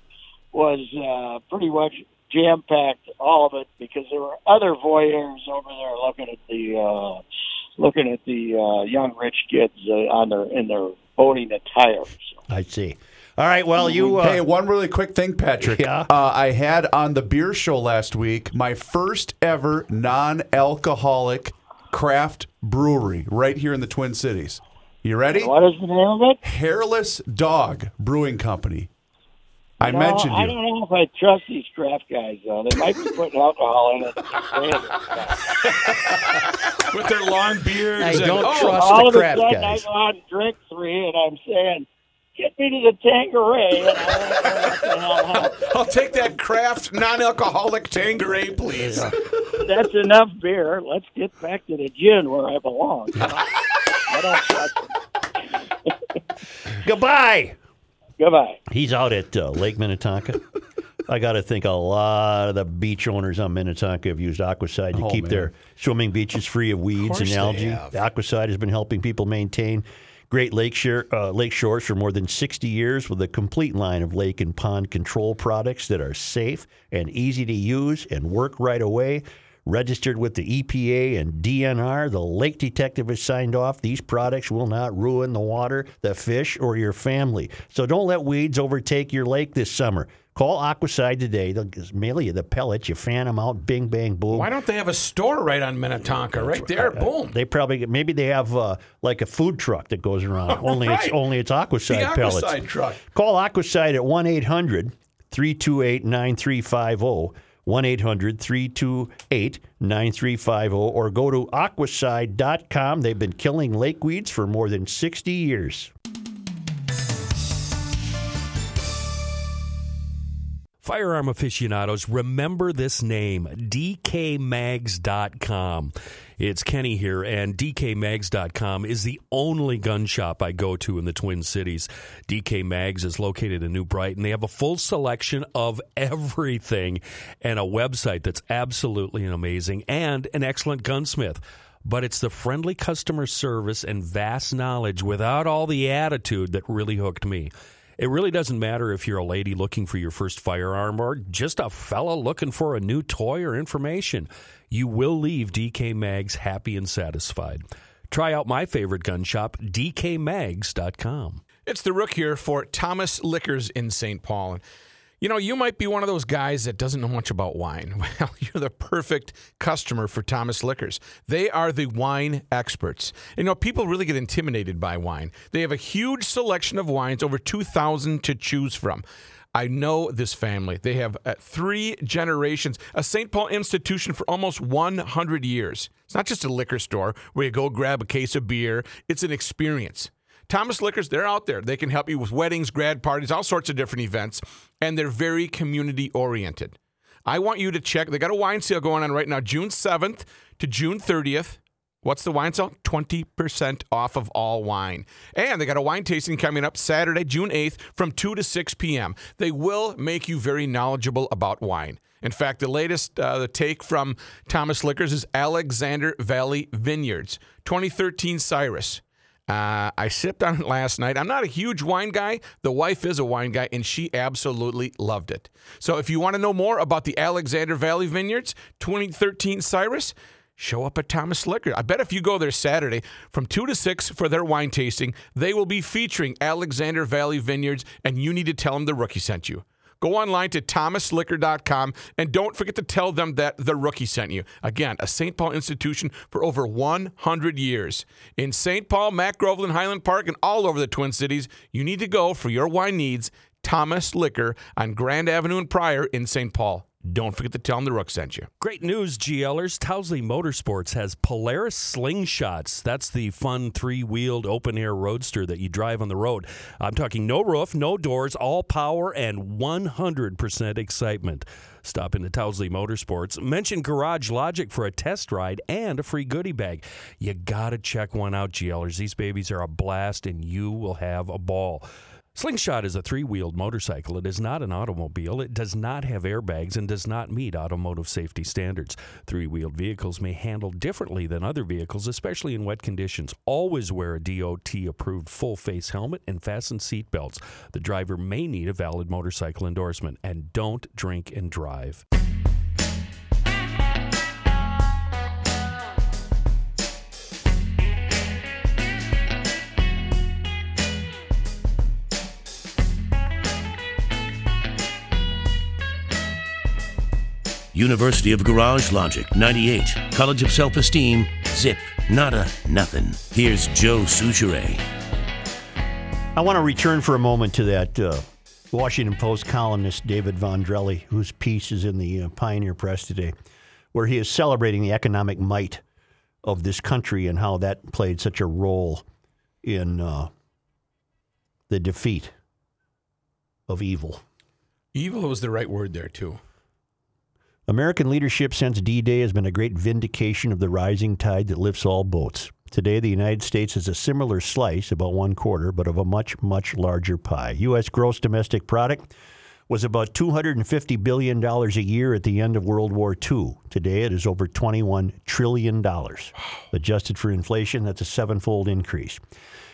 Speaker 10: was uh, pretty much jam packed, all of it, because there were other voyeurs over there looking at the uh, looking at the uh, young rich kids uh, on their in their boating attire. So.
Speaker 1: I see. All right. Well, you. Uh,
Speaker 4: hey, one really quick thing, Patrick.
Speaker 1: Yeah.
Speaker 4: Uh, I had on the beer show last week my first ever non-alcoholic craft brewery right here in the Twin Cities. You ready?
Speaker 10: What is the name of it?
Speaker 4: Hairless Dog Brewing Company. I
Speaker 10: No,
Speaker 4: mentioned
Speaker 10: I don't know if I trust these craft guys though. They might be putting alcohol in it.
Speaker 2: with their long beards.
Speaker 1: I
Speaker 2: and-
Speaker 1: don't
Speaker 2: oh,
Speaker 1: trust
Speaker 10: All
Speaker 1: the
Speaker 10: of a sudden,
Speaker 1: guys.
Speaker 10: I go out and drink three, and I'm saying, "Get me to the Tanqueray." And I don't know what the hell happened.
Speaker 2: I'll take that craft non-alcoholic Tanqueray, please.
Speaker 10: That's enough beer. Let's get back to the gin where I belong. I don't trust them.
Speaker 1: Goodbye.
Speaker 10: Goodbye.
Speaker 1: He's out at uh, Lake Minnetonka. I got to think a lot of the beach owners on Minnetonka have used Aquacide to
Speaker 4: Oh,
Speaker 1: keep
Speaker 4: man.
Speaker 1: their swimming beaches free of weeds
Speaker 2: course
Speaker 1: and
Speaker 2: they
Speaker 1: algae.
Speaker 2: have.
Speaker 1: Aquacide has been helping people maintain great lake, share, uh, lake shores for more than 60 years with a complete line of lake and pond control products that are safe and easy to use and work right away. Registered with the EPA and DNR, the lake detective has signed off. These products will not ruin the water, the fish, or your family. So don't let weeds overtake your lake this summer. Call Aquacide today. They'll mail you the pellets. You fan them out, bing, bang, boom.
Speaker 2: Why don't they have a store right on Minnetonka, right there? Boom.
Speaker 1: They probably maybe they have uh, like a food truck that goes around. Only it's only it's
Speaker 2: The
Speaker 1: Aquacide pellets.
Speaker 2: Aquacide truck.
Speaker 1: Call Aquacide at 1 800 328 9350. 1 800 328 9350 or go to aquacide.com. They've been killing lake weeds for more than 60 years.
Speaker 11: Firearm aficionados, remember this name, DKMags.com. It's Kenny here, and DKMags.com is the only gun shop I go to in the Twin Cities. DK Mags is located in New Brighton. They have a full selection of everything and a website that's absolutely amazing and an excellent gunsmith. But it's the friendly customer service and vast knowledge without all the attitude that really hooked me. It really doesn't matter if you're a lady looking for your first firearm or just a fella looking for a new toy or information. You will leave DK Mags happy and satisfied. Try out my favorite gun shop, dkmags.com.
Speaker 2: It's the Rook here for Thomas Liquors in St. Paul. You know, you might be one of those guys that doesn't know much about wine. Well, you're the perfect customer for Thomas Liquors. They are the wine experts. You know, people really get intimidated by wine. They have a huge selection of wines, over 2,000 to choose from. I know this family. They have uh, three generations, a St. Paul institution for almost 100 years. It's not just a liquor store where you go grab a case of beer, it's an experience. Thomas Liquors, they're out there. They can help you with weddings, grad parties, all sorts of different events, and they're very community oriented. I want you to check. They got a wine sale going on right now, June 7th to June 30th. What's the wine sale? 20% off of all wine. And they got a wine tasting coming up Saturday, June 8th from 2 to 6 p.m. They will make you very knowledgeable about wine. In fact, the latest uh, the take from Thomas Liquors is Alexander Valley Vineyards, 2013 Cyrus. Uh, I sipped on it last night. I'm not a huge wine guy. The wife is a wine guy, and she absolutely loved it. So if you want to know more about the Alexander Valley Vineyards 2013 Cyrus, show up at Thomas Liquor. I bet if you go there Saturday from 2 to 6 for their wine tasting, they will be featuring Alexander Valley Vineyards, and you need to tell them the rookie sent you. Go online to thomasliquor.com and don't forget to tell them that the rookie sent you. Again, a St. Paul institution for over 100 years. In St. Paul, Mac Groveland, Highland Park, and all over the Twin Cities, you need to go for your wine needs. Thomas Liquor on Grand Avenue and Prior in St. Paul. Don't forget to tell them the Rook sent you.
Speaker 11: Great news, GLers. Tousley Motorsports has Polaris Slingshots. That's the fun three wheeled open air roadster that you drive on the road. I'm talking no roof, no doors, all power, and 100% excitement. Stop into Tousley Motorsports. Mention Garage Logic for a test ride and a free goodie bag. You got to check one out, GLers. These babies are a blast, and you will have a ball. Slingshot is a three wheeled motorcycle. It is not an automobile. It does not have airbags and does not meet automotive safety standards. Three wheeled vehicles may handle differently than other vehicles, especially in wet conditions. Always wear a DOT approved full face helmet and fasten seat belts. The driver may need a valid motorcycle endorsement. And don't drink and drive.
Speaker 6: University of Garage Logic 98. College of Self Esteem. Zip. Nada. Nothing. Here's Joe Soucheray.
Speaker 1: I want to return for a moment to that uh, Washington Post columnist David Von Drehle, whose piece is in the uh, Pioneer Press today, where he is celebrating the economic might of this country and how that played such a role in uh, the defeat of evil.
Speaker 2: Evil was the right word there, too.
Speaker 1: American leadership since D Day has been a great vindication of the rising tide that lifts all boats. Today, the United States is a similar slice, about one quarter, but of a much, much larger pie. U.S. gross domestic product was about $250 billion a year at the end of World War II. Today, it is over $21 trillion. Adjusted for inflation, that's a sevenfold increase.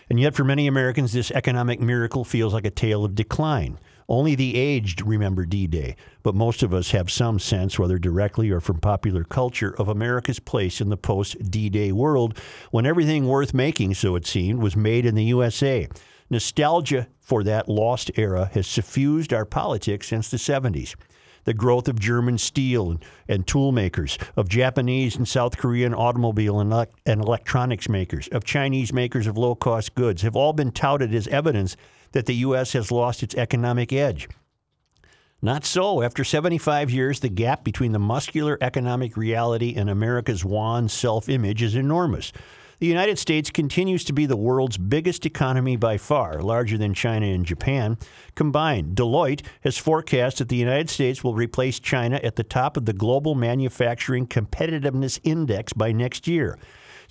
Speaker 1: And yet, for many Americans, this economic miracle feels like a tale of decline. Only the aged remember D Day, but most of us have some sense, whether directly or from popular culture, of America's place in the post D Day world when everything worth making, so it seemed, was made in the USA. Nostalgia for that lost era has suffused our politics since the 70s. The growth of German steel and, tool makers, of Japanese and South Korean automobile and, and electronics makers, of Chinese makers of low cost goods have all been touted as evidence that the U.S. has lost its economic edge. Not so. After 75 years, the gap between the muscular economic reality and America's wan self image is enormous. The United States continues to be the world's biggest economy by far, larger than China and Japan. Combined, Deloitte has forecast that the United States will replace China at the top of the Global Manufacturing Competitiveness Index by next year.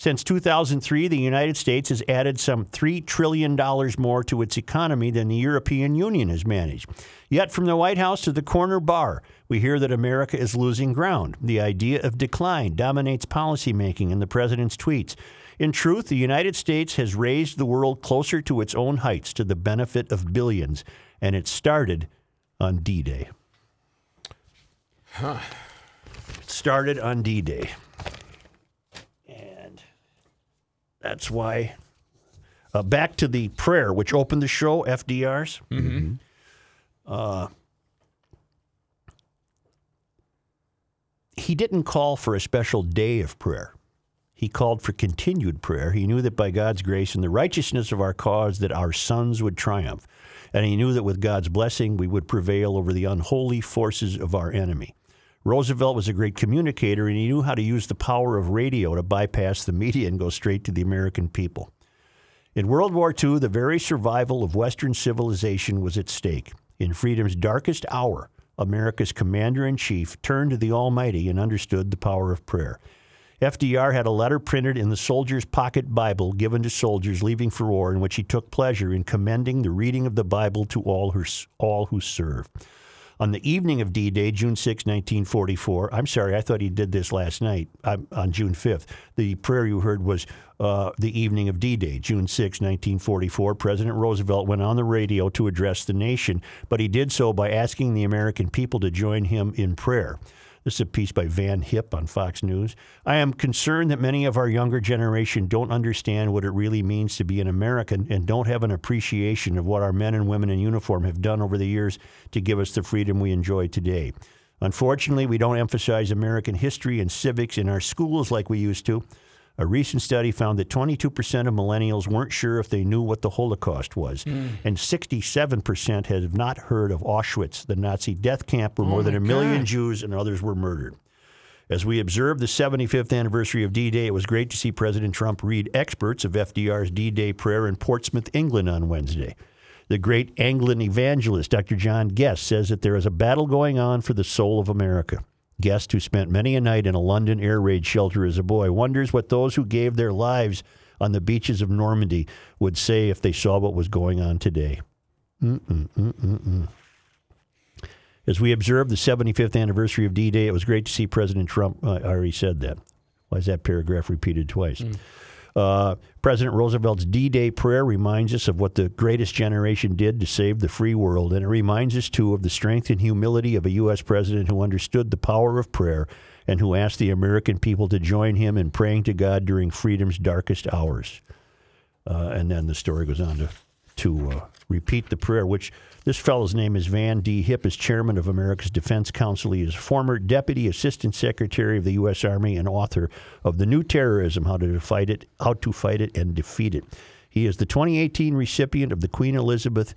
Speaker 1: Since 2003, the United States has added some $3 trillion more to its economy than the European Union has managed. Yet, from the White House to the corner bar, we hear that America is losing ground. The idea of decline dominates policymaking in the president's tweets. In truth, the United States has raised the world closer to its own heights to the benefit of billions, and it started on D Day.
Speaker 2: Huh.
Speaker 1: It started on D Day. That's why. Uh, back to the prayer, which opened the show, FDR's.
Speaker 2: Mm-hmm.
Speaker 1: Uh, he didn't call for a special day of prayer. He called for continued prayer. He knew that by God's grace and the righteousness of our cause that our sons would triumph. And he knew that with God's blessing we would prevail over the unholy forces of our enemy. Roosevelt was a great communicator and he knew how to use the power of radio to bypass the media and go straight to the American people. In World War II, the very survival of Western civilization was at stake. In freedom's darkest hour, America's commander in chief turned to the Almighty and understood the power of prayer. FDR had a letter printed in the Soldier's Pocket Bible given to soldiers leaving for war, in which he took pleasure in commending the reading of the Bible to all who, all who serve. On the evening of D Day, June 6, 1944, I'm sorry, I thought he did this last night um, on June 5th. The prayer you heard was uh, the evening of D Day, June 6, 1944. President Roosevelt went on the radio to address the nation, but he did so by asking the American people to join him in prayer. This is a piece by Van Hipp on Fox News. I am concerned that many of our younger generation don't understand what it really means to be an American and don't have an appreciation of what our men and women in uniform have done over the years to give us the freedom we enjoy today. Unfortunately, we don't emphasize American history and civics in our schools like we used to. A recent study found that 22% of millennials weren't sure if they knew what the Holocaust was, hmm. and 67% have not heard of Auschwitz, the Nazi death camp where more oh than a million Jews and others were murdered. As we observed the 75th anniversary of D Day, it was great to see President Trump read experts of FDR's D Day prayer in Portsmouth, England on Wednesday. The great Anglican evangelist, Dr. John Guest, says that there is a battle going on for the soul of America. Guest, who spent many a night in a London air raid shelter as a boy, wonders what those who gave their lives on the beaches of Normandy would say if they saw what was going on today. Mm-mm, mm-mm-mm. As we observed the 75th anniversary of D Day, it was great to see President Trump. Uh, I already said that. Why is that paragraph repeated twice? Uh, President Roosevelt's D Day prayer reminds us of what the greatest generation did to save the free world. And it reminds us, too, of the strength and humility of a U.S. president who understood the power of prayer and who asked the American people to join him in praying to God during freedom's darkest hours. Uh, and then the story goes on to to uh, repeat the prayer, which this fellow's name is Van D. Hipp, is chairman of America's Defense Council. He is former deputy assistant secretary of the U.S. Army and author of The New Terrorism: How to Fight It, How to Fight It and Defeat It. He is the 2018 recipient of the Queen Elizabeth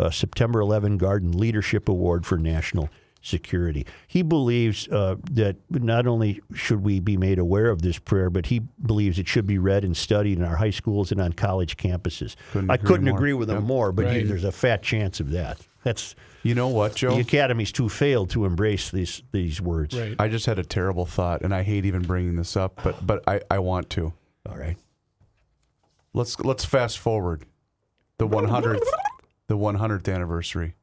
Speaker 1: uh, September 11 Garden Leadership Award for National security. He believes uh, that not only should we be made aware of this prayer, but he believes it should be read and studied in our high schools and on college campuses.
Speaker 4: Couldn't
Speaker 1: I
Speaker 4: agree
Speaker 1: couldn't
Speaker 4: more.
Speaker 1: agree with him more, but he- there's a fat chance of that. That's
Speaker 4: You know what, Joe?
Speaker 1: the academy's too failed to embrace these these words.
Speaker 2: Right.
Speaker 4: I just had a terrible thought, and I hate even bringing this up, but but I, I want to.
Speaker 1: All right.
Speaker 4: Let's let's fast forward the 100th the 100th anniversary.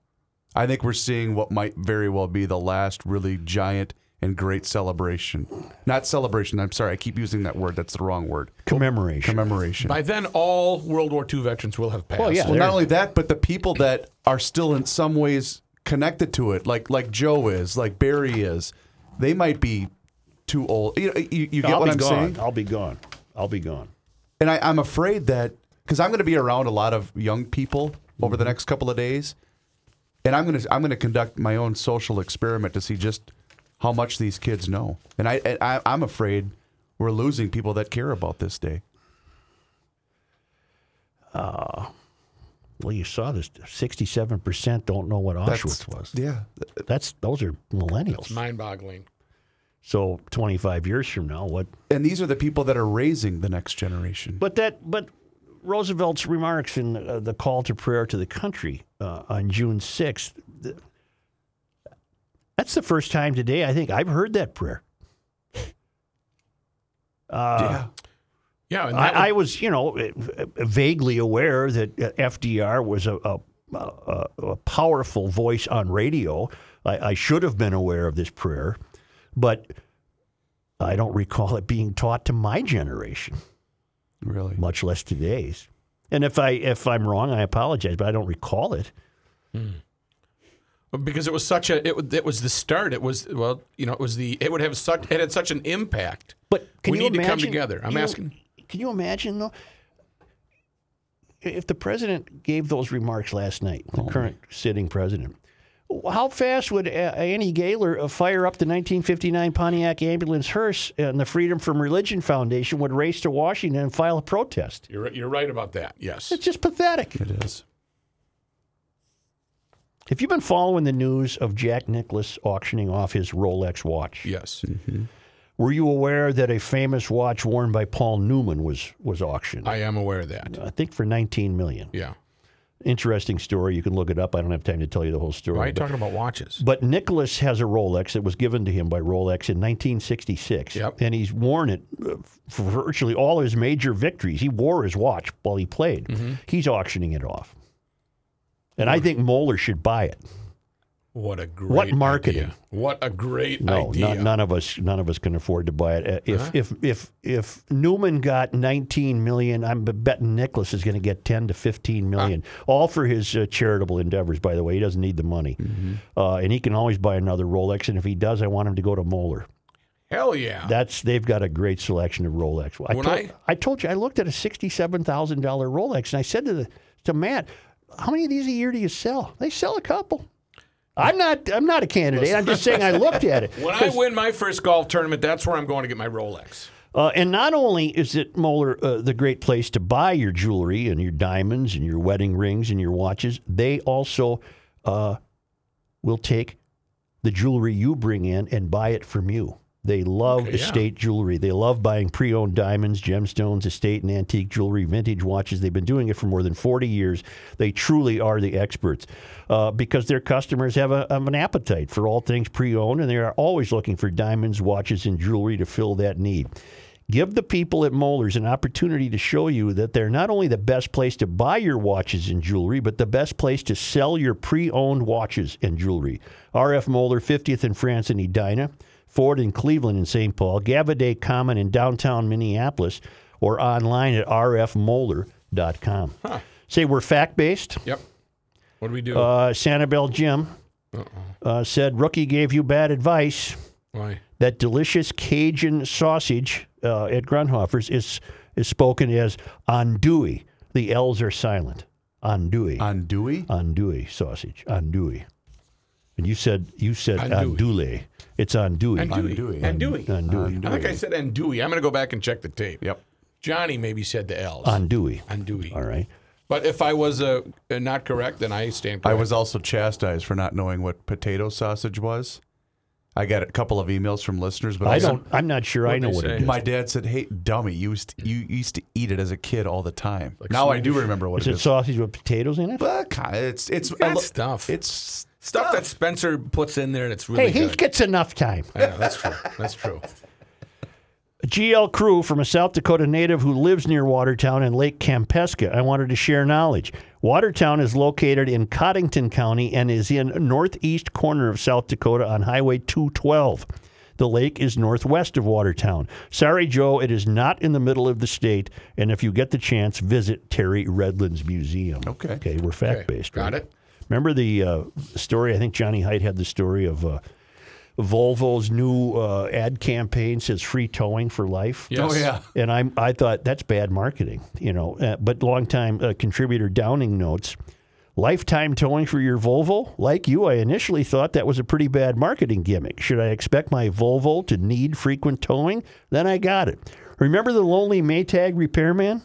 Speaker 4: I think we're seeing what might very well be the last really giant and great celebration. Not celebration. I'm sorry. I keep using that word. That's the wrong word.
Speaker 1: Commemoration.
Speaker 4: Commemoration.
Speaker 2: By then, all World War II veterans will have passed.
Speaker 1: Well, yeah.
Speaker 4: well, not only that, but the people that are still in some ways connected to it, like like Joe is, like Barry is, they might be too old. You, you, you get
Speaker 1: I'll
Speaker 4: what
Speaker 1: be
Speaker 4: I'm
Speaker 1: gone.
Speaker 4: saying?
Speaker 1: I'll be gone. I'll be gone.
Speaker 4: And I, I'm afraid that because I'm going to be around a lot of young people over the next couple of days, and I'm going to I'm going to conduct my own social experiment to see just how much these kids know. And I, and I I'm afraid we're losing people that care about this day.
Speaker 1: Uh, well, you saw this. Sixty-seven percent don't know what Auschwitz was.
Speaker 4: Yeah,
Speaker 1: That's those are millennials.
Speaker 2: It's mind-boggling.
Speaker 1: So twenty-five years from now, what?
Speaker 4: and these are the people that are raising the next generation.
Speaker 1: But that, but Roosevelt's remarks in uh, the call to prayer to the country uh, on June 6th, that's the first time today I think I've heard that prayer.
Speaker 4: yeah,
Speaker 2: Yeah, and that
Speaker 1: I, I was, you know, vaguely aware that uh, FDR was a, a, a, a powerful voice on radio. I, I should have been aware of this prayer, but I don't recall it being taught to my generation,
Speaker 4: really.
Speaker 1: much less today's. And if I if I'm wrong, I apologize, but I don't recall it. Hmm.
Speaker 2: because it was such a it, it was the start. It was well, you know, it was the it would have such it had such an impact.
Speaker 1: But can
Speaker 2: we
Speaker 1: you
Speaker 2: need
Speaker 1: imagine,
Speaker 2: to come together. I'm
Speaker 1: you know,
Speaker 2: asking.
Speaker 1: Can you imagine though? If the president gave those remarks last night,
Speaker 2: Oh,
Speaker 1: the current sitting president, how fast would uh, Annie Gaylor uh, fire up the 1959 Pontiac ambulance hearse uh, and the Freedom from Religion Foundation would race to Washington and file a protest?
Speaker 2: You're right- you're right about that. Yes.
Speaker 1: It's just pathetic.
Speaker 4: It is.
Speaker 1: Have you been following the news of Jack Nicklaus auctioning off his Rolex watch?
Speaker 2: Yes. Mm-hmm.
Speaker 1: Were you aware that a famous watch worn by Paul Newman was was auctioned?
Speaker 2: I am aware of that.
Speaker 1: I think for 19 million.
Speaker 2: Yeah.
Speaker 1: Interesting story. You can look it up. I don't have time to tell you the whole story.
Speaker 2: Why are you
Speaker 1: but,
Speaker 2: talking about watches?
Speaker 1: but Nicklaus has a Rolex that was given to him by Rolex in 1966.
Speaker 2: Yep.
Speaker 1: And he's worn it uh, for virtually all his major victories. He wore his watch while he played.
Speaker 2: Mm-hmm.
Speaker 1: He's auctioning it off. And I think Moeller should buy it.
Speaker 2: What a great
Speaker 1: What marketing?
Speaker 2: idea. What a great
Speaker 1: No,
Speaker 2: idea.
Speaker 1: none, none of us, none of us can afford to buy it. Uh, If
Speaker 2: Huh?
Speaker 1: if if if Newman got 19 million, I'm betting Nicklaus is going to get 10 to 15 million, all for his uh, charitable endeavors. By the way, he doesn't need the money,
Speaker 2: Mm-hmm.
Speaker 1: uh, and he can always buy another Rolex. And if he does, I want him to go to Moeller.
Speaker 2: Hell yeah.
Speaker 1: That's they've got a great selection of Rolex. I,
Speaker 2: When
Speaker 1: told,
Speaker 2: I-
Speaker 1: I told you I looked at a sixty-seven thousand dollar Rolex, and I said to the to Matt, "How many of these a year do you sell?" They sell a couple. I'm not. I'm not a candidate. I'm just saying I looked at it.
Speaker 2: when I win my first golf tournament, that's where I'm going to get my Rolex.
Speaker 1: Uh, and not only is it Moeller uh, the great place to buy your jewelry and your diamonds and your wedding rings and your watches, they also uh, will take the jewelry you bring in and buy it from you. They love
Speaker 2: Okay, yeah.
Speaker 1: estate jewelry. They love buying pre owned diamonds, gemstones, estate and antique jewelry, vintage watches. They've been doing it for more than 40 years. They truly are the experts uh, because their customers have, a, have an appetite for all things pre owned and they are always looking for diamonds, watches, and jewelry to fill that need. Give the people at Moeller's an opportunity to show you that they're not only the best place to buy your watches and jewelry, but the best place to sell your pre owned watches and jewelry. RF Moeller, 50th in France in Edina, Ford in Cleveland and St. Paul, Gaviidae Common in downtown Minneapolis, or online at rfmoeller.com. Say we're fact based.
Speaker 2: Yep. What do we do?
Speaker 1: Uh, Sanibel Jim uh, said, Rookie gave you bad advice
Speaker 2: Why?
Speaker 1: that delicious Cajun sausage uh, at Grundhofer's is is spoken as andouille. The L's are silent. Andouille.
Speaker 4: Andouille?
Speaker 1: Andouille sausage. Andouille. And you said you said
Speaker 2: Andouille.
Speaker 1: andouille. It's andouille.
Speaker 2: Andouille. Andouille.
Speaker 1: Andouille.
Speaker 2: I think I said andouille. I'm going to go back and check the tape.
Speaker 4: Yep.
Speaker 2: Johnny maybe said the L's.
Speaker 1: Andouille.
Speaker 2: Andouille.
Speaker 1: All right.
Speaker 2: But if I was uh, uh, not correct, then I stand
Speaker 4: I was also chastised for not knowing what potato sausage was. I got a couple of emails from listeners, but
Speaker 1: I
Speaker 4: also-
Speaker 1: don't. I'm not sure I know what
Speaker 2: say?
Speaker 1: it is.
Speaker 4: My dad said, "Hey, dummy, you used to, you used to eat it as a kid all the time."
Speaker 2: Like
Speaker 4: now I do remember what
Speaker 1: Is
Speaker 4: it
Speaker 1: it
Speaker 4: is.
Speaker 1: sausage with potatoes in it?
Speaker 4: But kind it's it's lo-
Speaker 2: stuff.
Speaker 4: It's
Speaker 2: Stuff that Spencer puts in there, that's it's really
Speaker 1: Hey, he
Speaker 2: good.
Speaker 1: gets enough time.
Speaker 2: I know, that's true. That's true.
Speaker 1: A GL crew from a South Dakota native who lives near Watertown and Lake Kampeska. I wanted to share knowledge. Watertown is located in Codington County and is in northeast corner of South Dakota on Highway 212. The lake is northwest of Watertown. Sorry, Joe, it is not in the middle of the state. And if you get the chance, visit Terry Redlin's Museum.
Speaker 4: Okay.
Speaker 1: Okay, we're fact based.
Speaker 2: got
Speaker 1: right?
Speaker 2: it.
Speaker 1: Remember the uh, story? I think Johnny Heidt had the story of uh, Volvo's new uh, ad campaign says free towing for life.
Speaker 2: Yes.
Speaker 4: oh yeah.
Speaker 1: And I I thought that's bad marketing, you know. Uh, but longtime uh, contributor Downing notes, lifetime towing for your Volvo. Like you, I initially thought that was a pretty bad marketing gimmick. Should I expect my Volvo to need frequent towing? Then I got it. Remember the lonely Maytag repairman?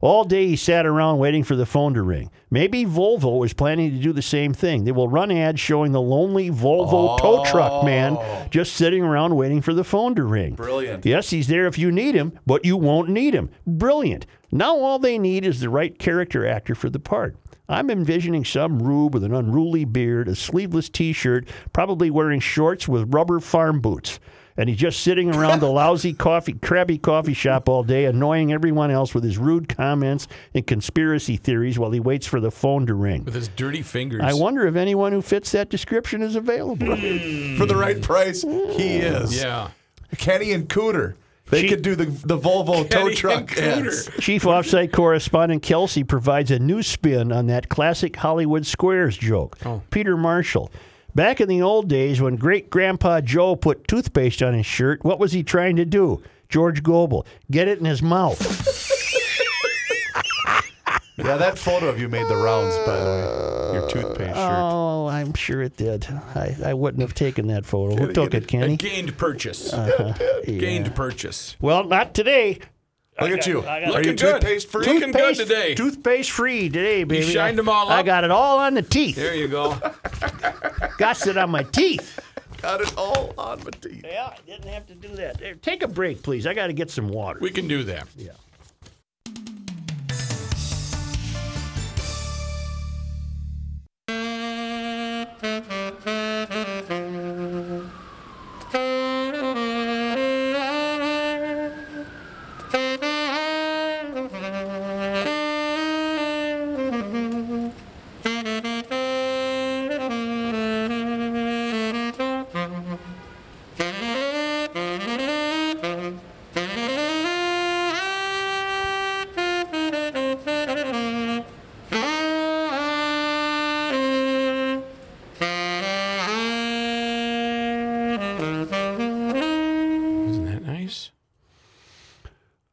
Speaker 1: All day he sat around waiting for the phone to ring. Maybe Volvo is planning to do the same thing. They will run ads showing the lonely Volvo tow truck oh. man just sitting around waiting for the phone to ring.
Speaker 4: Brilliant.
Speaker 1: Yes, he's there if you need him, but you won't need him. Brilliant. Now all they need is the right character actor for the part. I'm envisioning some rube with an unruly beard, a sleeveless t shirt, probably wearing shorts with rubber farm boots. And he's just sitting around the lousy coffee, crabby coffee shop all day, annoying everyone else with his rude comments and conspiracy theories while he waits for the phone to ring.
Speaker 2: With his dirty fingers.
Speaker 1: I wonder if anyone who fits that description is available. Hmm.
Speaker 4: For the right price, he hmm. is.
Speaker 2: Yeah.
Speaker 4: Kenny and Cooter. They
Speaker 1: She-
Speaker 4: could do the the Volvo tow truck
Speaker 2: and
Speaker 4: ads.
Speaker 1: Chief offsite correspondent Kelsey provides a new spin on that classic Hollywood Squares joke. Oh. Peter Marshall. Back in the old days when great grandpa Joe put toothpaste on his shirt, what was he trying to do? George Gobel. Get it in his mouth.
Speaker 4: Yeah, that photo of you made the rounds, by the way. Your toothpaste shirt.
Speaker 1: Oh, I'm sure it did. I, I wouldn't have taken that photo. Who took it,
Speaker 2: A
Speaker 1: Kenny?
Speaker 2: gained purchase.
Speaker 1: Uh-huh.
Speaker 2: Gained purchase.
Speaker 1: Well, not today.
Speaker 4: Look at you.
Speaker 1: I got-
Speaker 4: Are
Speaker 2: Looking
Speaker 4: you
Speaker 2: good.
Speaker 4: toothpaste free?
Speaker 2: Looking good today.
Speaker 1: Toothpaste free today, baby.
Speaker 2: shined them all up.
Speaker 1: I got it all on the teeth.
Speaker 2: There you go.
Speaker 1: Got it on my teeth.
Speaker 4: Got it all on my teeth.
Speaker 1: Yeah, I didn't have to do that. There, take a break, please. I got to get some water.
Speaker 2: We can do that.
Speaker 1: yeah.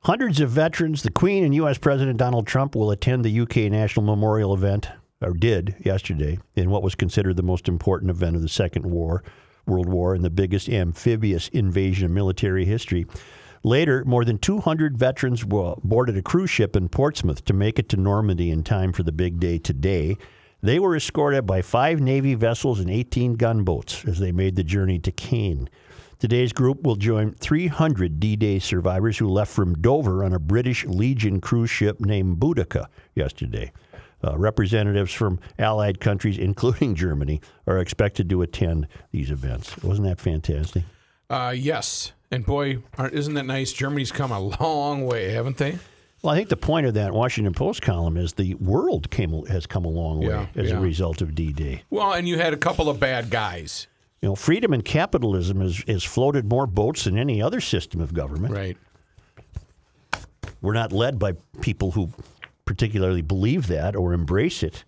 Speaker 1: Hundreds of veterans, the Queen and U.S. President Donald Trump will attend the UK National Memorial event, or did yesterday, in what was considered the most important event of the Second War, World War and the biggest amphibious invasion in military history. Later, more than 200 veterans boarded a cruise ship in Portsmouth to make it to Normandy in time for the big day today. They were escorted by five Navy vessels and 18 gunboats as they made the journey to Caen. Today's group will join 300 D Day survivors who left from Dover on a British Legion cruise ship named Boudicca yesterday. Uh, representatives from allied countries, including Germany, are expected to attend these events. Wasn't that fantastic?
Speaker 2: Uh, yes, and boy, aren't- isn't that nice? Germany's come a long way, haven't they?
Speaker 1: Well, I think the point of that Washington Post column is the world came has come a long way
Speaker 2: Yeah,
Speaker 1: as
Speaker 2: yeah.
Speaker 1: a result of D-Day.
Speaker 2: Well, and you had a couple of bad guys,
Speaker 1: You know, freedom and capitalism has, has floated more boats than any other system of government.
Speaker 2: right?
Speaker 1: We're not led by people who particularly believe that or embrace it,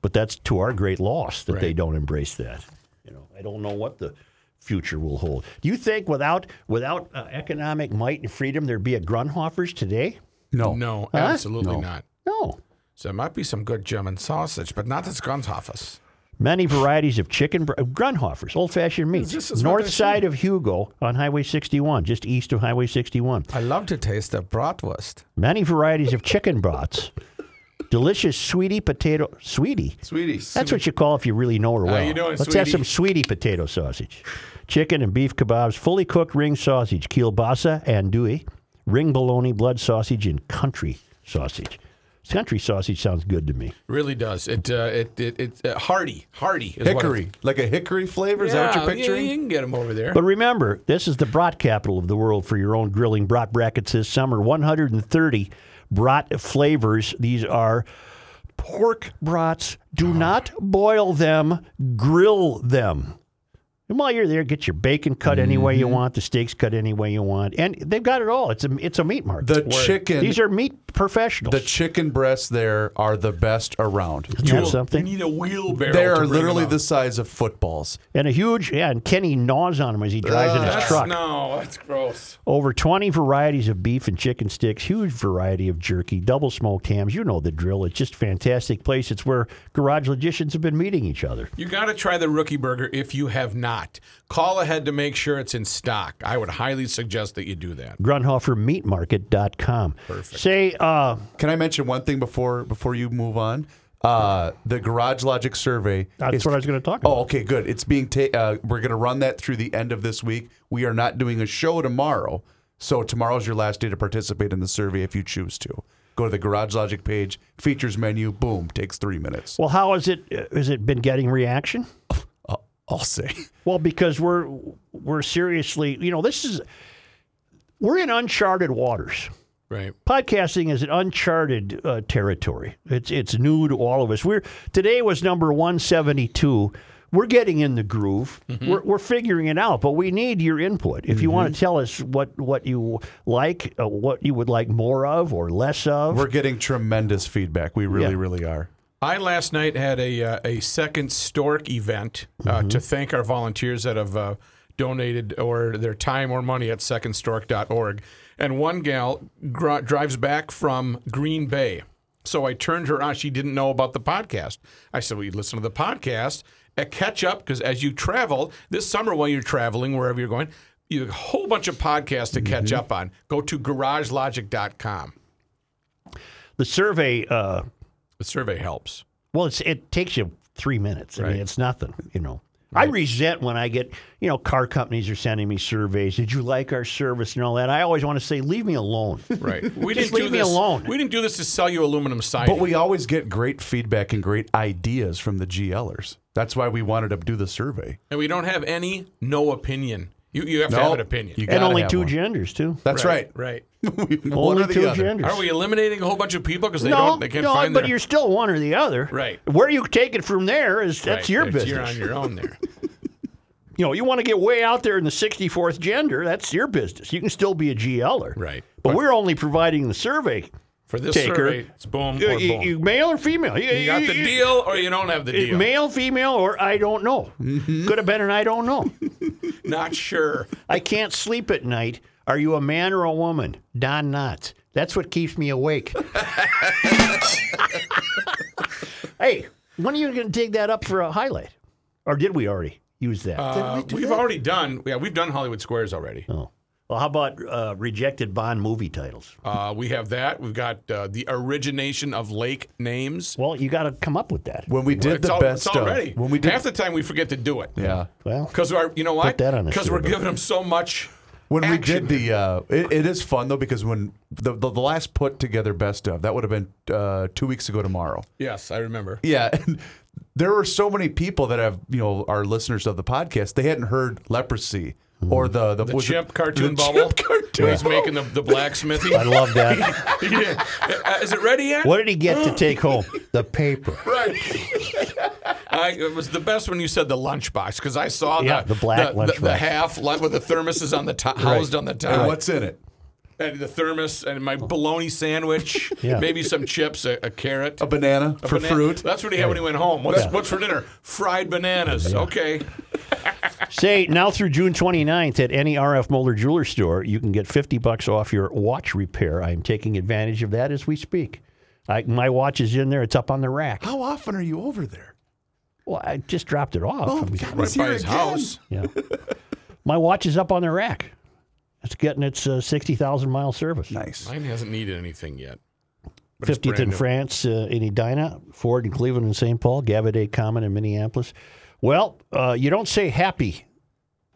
Speaker 1: but that's to our great loss that they don't embrace that. You know, I don't know what the future will hold. Do you think without without uh, economic might and freedom there'd be a Grundhofers today?
Speaker 4: No.
Speaker 2: No,
Speaker 1: Huh?
Speaker 2: absolutely
Speaker 4: No.
Speaker 2: not.
Speaker 1: No.
Speaker 2: So there might be some good German sausage, but not this Grundhofers.
Speaker 1: Many varieties of chicken, br- Grundhofers, old fashioned meats.
Speaker 2: This is what
Speaker 1: North side of Hugo on Highway 61, just east of Highway 61.
Speaker 2: I love to taste the bratwurst.
Speaker 1: Many varieties of chicken brats. Delicious sweetie potato, sweetie.
Speaker 4: Sweetie.
Speaker 1: That's what you call if you really know her ah, well.
Speaker 2: you doing,
Speaker 1: Let's have some sweetie potato sausage. Chicken and beef kebabs, fully cooked ring sausage, kielbasa, andouille, ring bologna, blood sausage, and country sausage. Country sausage sounds good to me.
Speaker 2: Really does. It uh, it it, it uh, hearty, hearty. Is
Speaker 4: Hickory.
Speaker 2: it-
Speaker 4: Like a hickory flavor? Is that what you're picturing?
Speaker 2: Yeah, you can get them over there.
Speaker 1: But remember, this is the brat capital of the world for your own grilling brat brackets this summer. 130 brat flavors. These are pork brats. Do not boil them, grill them. And while you're there, get your bacon cut any way you mm-hmm. want, the steaks cut any way you want, and they've got it all. It's a it's a meat market.
Speaker 4: The chicken.
Speaker 1: These are meat professionals.
Speaker 4: the chicken breasts there are the best around.
Speaker 1: Isn't that
Speaker 2: you
Speaker 1: something?
Speaker 2: need a wheelbarrow.
Speaker 4: They
Speaker 2: to
Speaker 4: are
Speaker 2: bring
Speaker 4: literally
Speaker 2: them
Speaker 4: the
Speaker 2: out.
Speaker 4: size of footballs.
Speaker 1: And a huge yeah, and Kenny gnaws on them as he drives in his
Speaker 2: That's,
Speaker 1: truck.
Speaker 2: no, that's gross.
Speaker 1: Over 20 varieties of beef and chicken sticks, huge variety of jerky, double smoked hams. You know the drill. It's just a fantastic place. It's where garage logicians have been meeting each other.
Speaker 2: You got to try the rookie burger if you have not. Call ahead to make sure it's in stock. I would highly suggest that you do that.
Speaker 1: GrunhoferMeatMarket.com. Perfect. Say, uh,
Speaker 4: Can I mention one thing before before you move on? Uh, the Garage Logic survey.
Speaker 1: that's
Speaker 4: is-
Speaker 1: what I was going to talk about.
Speaker 4: Oh, okay, good. It's being ta- uh, we're going to run that through the end of this week. We are not doing a show tomorrow, so tomorrow's your last day to participate in the survey if you choose to. Go to the Garage Logic page, features menu, boom, takes three minutes.
Speaker 1: Well, how has it has it been getting reaction?
Speaker 4: I'll say.
Speaker 1: Well, because we're we're seriously, you know, this is we're in uncharted waters.
Speaker 2: Right.
Speaker 1: Podcasting is an uncharted uh, territory. It's it's new to all of us. We're today was number 172. We're getting in the groove. We're, we're figuring it out, but we need your input. If you want to tell us what what you like, uh, what you would like more of or less of,
Speaker 4: We're getting tremendous feedback. We really,
Speaker 1: Yeah.
Speaker 4: really are.
Speaker 2: I last night had a uh, a second stork event uh, to thank our volunteers that have uh, donated or their time or money at secondstork.org. And one gal gr- drives back from Green Bay. So I turned her on. She didn't know about the podcast. I said, Well, you listen to the podcast and catch up because as you travel this summer while you're traveling, wherever you're going, you have a whole bunch of podcasts to catch up on. Go to garagelogic.com.
Speaker 1: the survey.
Speaker 2: The survey helps.
Speaker 1: Well, it's, it takes you three minutes. I
Speaker 2: Right.
Speaker 1: mean, it's nothing, you know. I resent when I get, you know, car companies are sending me surveys. Did you like our service and all that? I always want to say, leave me alone.
Speaker 2: Right. We
Speaker 1: Just
Speaker 2: didn't do
Speaker 1: leave me
Speaker 2: this,
Speaker 1: alone.
Speaker 2: We didn't do this to sell you aluminum siding.
Speaker 4: But we always get great feedback and great ideas from the GLers. That's why we wanted to do the survey.
Speaker 2: and we don't have any no opinion. You you have to have an opinion.
Speaker 4: you
Speaker 1: and
Speaker 4: gotta
Speaker 1: only
Speaker 4: have
Speaker 1: two
Speaker 4: one.
Speaker 1: genders, too.
Speaker 4: That's right.
Speaker 2: Right.
Speaker 4: One
Speaker 1: only
Speaker 4: or the
Speaker 1: two
Speaker 4: other.
Speaker 1: genders.
Speaker 2: Are we eliminating a whole bunch of people because they
Speaker 1: no,
Speaker 2: don't they can't
Speaker 1: no,
Speaker 2: find
Speaker 1: but
Speaker 2: their
Speaker 1: you're still one or the other.
Speaker 2: Right.
Speaker 1: Where you take it from there is that's
Speaker 2: Right,
Speaker 1: your
Speaker 2: that's-
Speaker 1: business.
Speaker 2: You're on your own there.
Speaker 1: You know, you want to get way out there in the 64th gender, that's your business. You can still be a GLer.
Speaker 2: Right.
Speaker 1: But, we're only providing the survey.
Speaker 2: For this
Speaker 1: Taker.
Speaker 2: survey, it's boom
Speaker 1: You,
Speaker 2: or
Speaker 1: you-
Speaker 2: boom.
Speaker 1: you male or female? You,
Speaker 2: You got the deal or you don't have the deal.
Speaker 1: Male, female, or I don't know.
Speaker 2: Mm-hmm.
Speaker 1: Could have been an I don't know.
Speaker 2: Not sure.
Speaker 1: I can't sleep at night Are you a man or a woman? Don Knotts. That's what keeps me awake. hey, when are you going to dig that up for a highlight? Or did we already use that?
Speaker 2: Uh, we've already done. Yeah, we've done Hollywood Squares already.
Speaker 1: oh. Well, how about uh, rejected Bond movie titles?
Speaker 2: Uh, we have that. We've got uh, the origination of lake names.
Speaker 1: Well, you got to come up with that.
Speaker 4: When we did
Speaker 2: it's
Speaker 4: the
Speaker 2: all,
Speaker 4: best
Speaker 2: it's all
Speaker 4: of, when we did
Speaker 2: half the time we forget to do it.
Speaker 4: yeah,
Speaker 1: Well,
Speaker 2: Because you know what?
Speaker 1: that on a
Speaker 2: Because we're giving them so much.
Speaker 4: when we did the, uh, it, it is fun though because when the, the the last put together best of that would have been uh, two weeks ago tomorrow.
Speaker 2: Yes, I remember.
Speaker 4: Yeah, and there were so many people that have you know are listeners of the podcast. They hadn't heard leprosy or the the,
Speaker 2: The
Speaker 4: was it-
Speaker 2: chimp cartoon
Speaker 4: the
Speaker 2: bubble.
Speaker 4: chimp cartoon.
Speaker 2: When he's making the, the blacksmithy.
Speaker 1: I love that.
Speaker 2: Yeah. Uh, Is it ready yet?
Speaker 1: what did he get to take home? The paper.
Speaker 2: Right. I, it was the best when you said the lunchbox because I saw
Speaker 1: Yeah,
Speaker 2: the,
Speaker 1: the black
Speaker 2: the, the, the half with the thermoses on the top, housed on the
Speaker 4: And
Speaker 2: top.
Speaker 4: what's in it?
Speaker 2: And the thermos and my bologna sandwich,
Speaker 1: Yeah.
Speaker 2: maybe some chips, a, a carrot,
Speaker 4: A banana
Speaker 2: a
Speaker 4: for
Speaker 2: banana.
Speaker 4: fruit.
Speaker 2: That's what he had when he went home. What's, what's for dinner? Fried bananas. Okay.
Speaker 1: Say now through June 29th at any RF Moeller Jeweler store, you can get 50 bucks off your watch repair. I am taking advantage of that as we speak. I, my watch is in there. It's up on the rack.
Speaker 4: How often are you over there?
Speaker 1: Well, I just dropped it off.
Speaker 4: Oh,
Speaker 1: I'm-
Speaker 4: God,
Speaker 2: Right by his
Speaker 4: again.
Speaker 2: house.
Speaker 1: yeah. My watch is up on the rack. It's getting its uh, 60,000 mile service.
Speaker 4: Nice.
Speaker 2: Mine hasn't needed anything yet. But
Speaker 1: 50th in
Speaker 2: new.
Speaker 1: France uh, in Edina, Ford in Cleveland and St. Paul, Gaviidae Common in Minneapolis. Well, uh, you don't say happy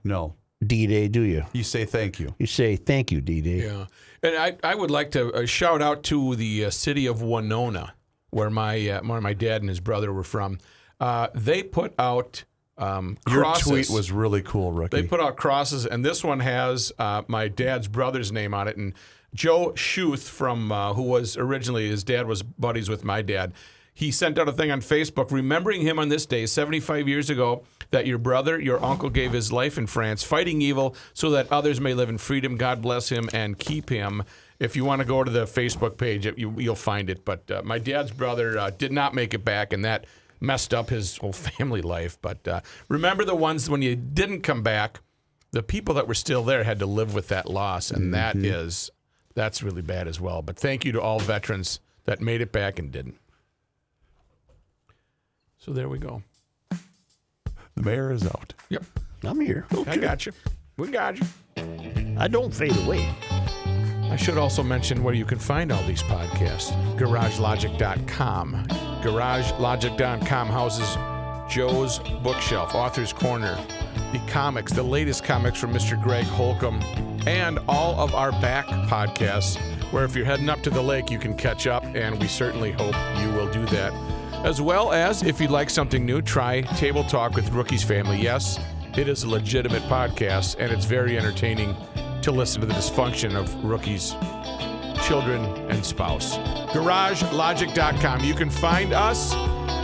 Speaker 4: No,
Speaker 1: D Day, do you?
Speaker 4: you say thank you.
Speaker 1: You say thank you, D Day.
Speaker 2: Yeah, and I, I would like to uh, shout out to the uh, city of Winona, where my uh, where my dad and his brother were from. Uh, they put out um,
Speaker 4: Your tweet was really cool, rookie.
Speaker 2: They put out crosses, and this one has uh, my dad's brother's name on it. And Joe Schuth from uh, who was originally his dad was buddies with my dad. He sent out a thing on Facebook remembering him on this day, 75 years ago, that your brother, your uncle, gave his life in France, fighting evil so that others may live in freedom. God bless him and keep him. If you want to go to the Facebook page, you, you'll find it. But uh, my dad's brother uh, did not make it back, and that messed up his whole family life. But uh, remember the ones when you didn't come back, the people that were still there had to live with that loss, and that is that's really bad as well. But thank you to all veterans that made it back and didn't. So there we go.
Speaker 4: the mayor is out.
Speaker 2: Yep,
Speaker 1: I'm here.
Speaker 2: I got you. We got you.
Speaker 1: I don't fade away.
Speaker 2: I should also mention where you can find all these podcasts. GarageLogic.com. GarageLogic.com houses Joe's Bookshelf, Author's Corner, the comics, the latest comics from Mr. Greg Holcomb, and all of our back podcasts, where if you're heading up to the lake, you can catch up, and we certainly hope you will do that. As well as, if you'd like something new, try Table Talk with Rookie's Family. Yes, it is a legitimate podcast, and it's very entertaining to listen to the dysfunction of Rookie's children and spouse. GarageLogic.com. You can find us.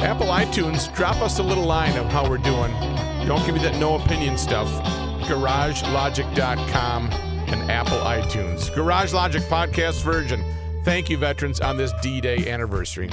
Speaker 2: Apple iTunes. Drop us a little line of how we're doing. Don't give me that no opinion stuff. GarageLogic.com and Apple iTunes. Garage Logic podcast version. Thank you, veterans, on this D Day anniversary.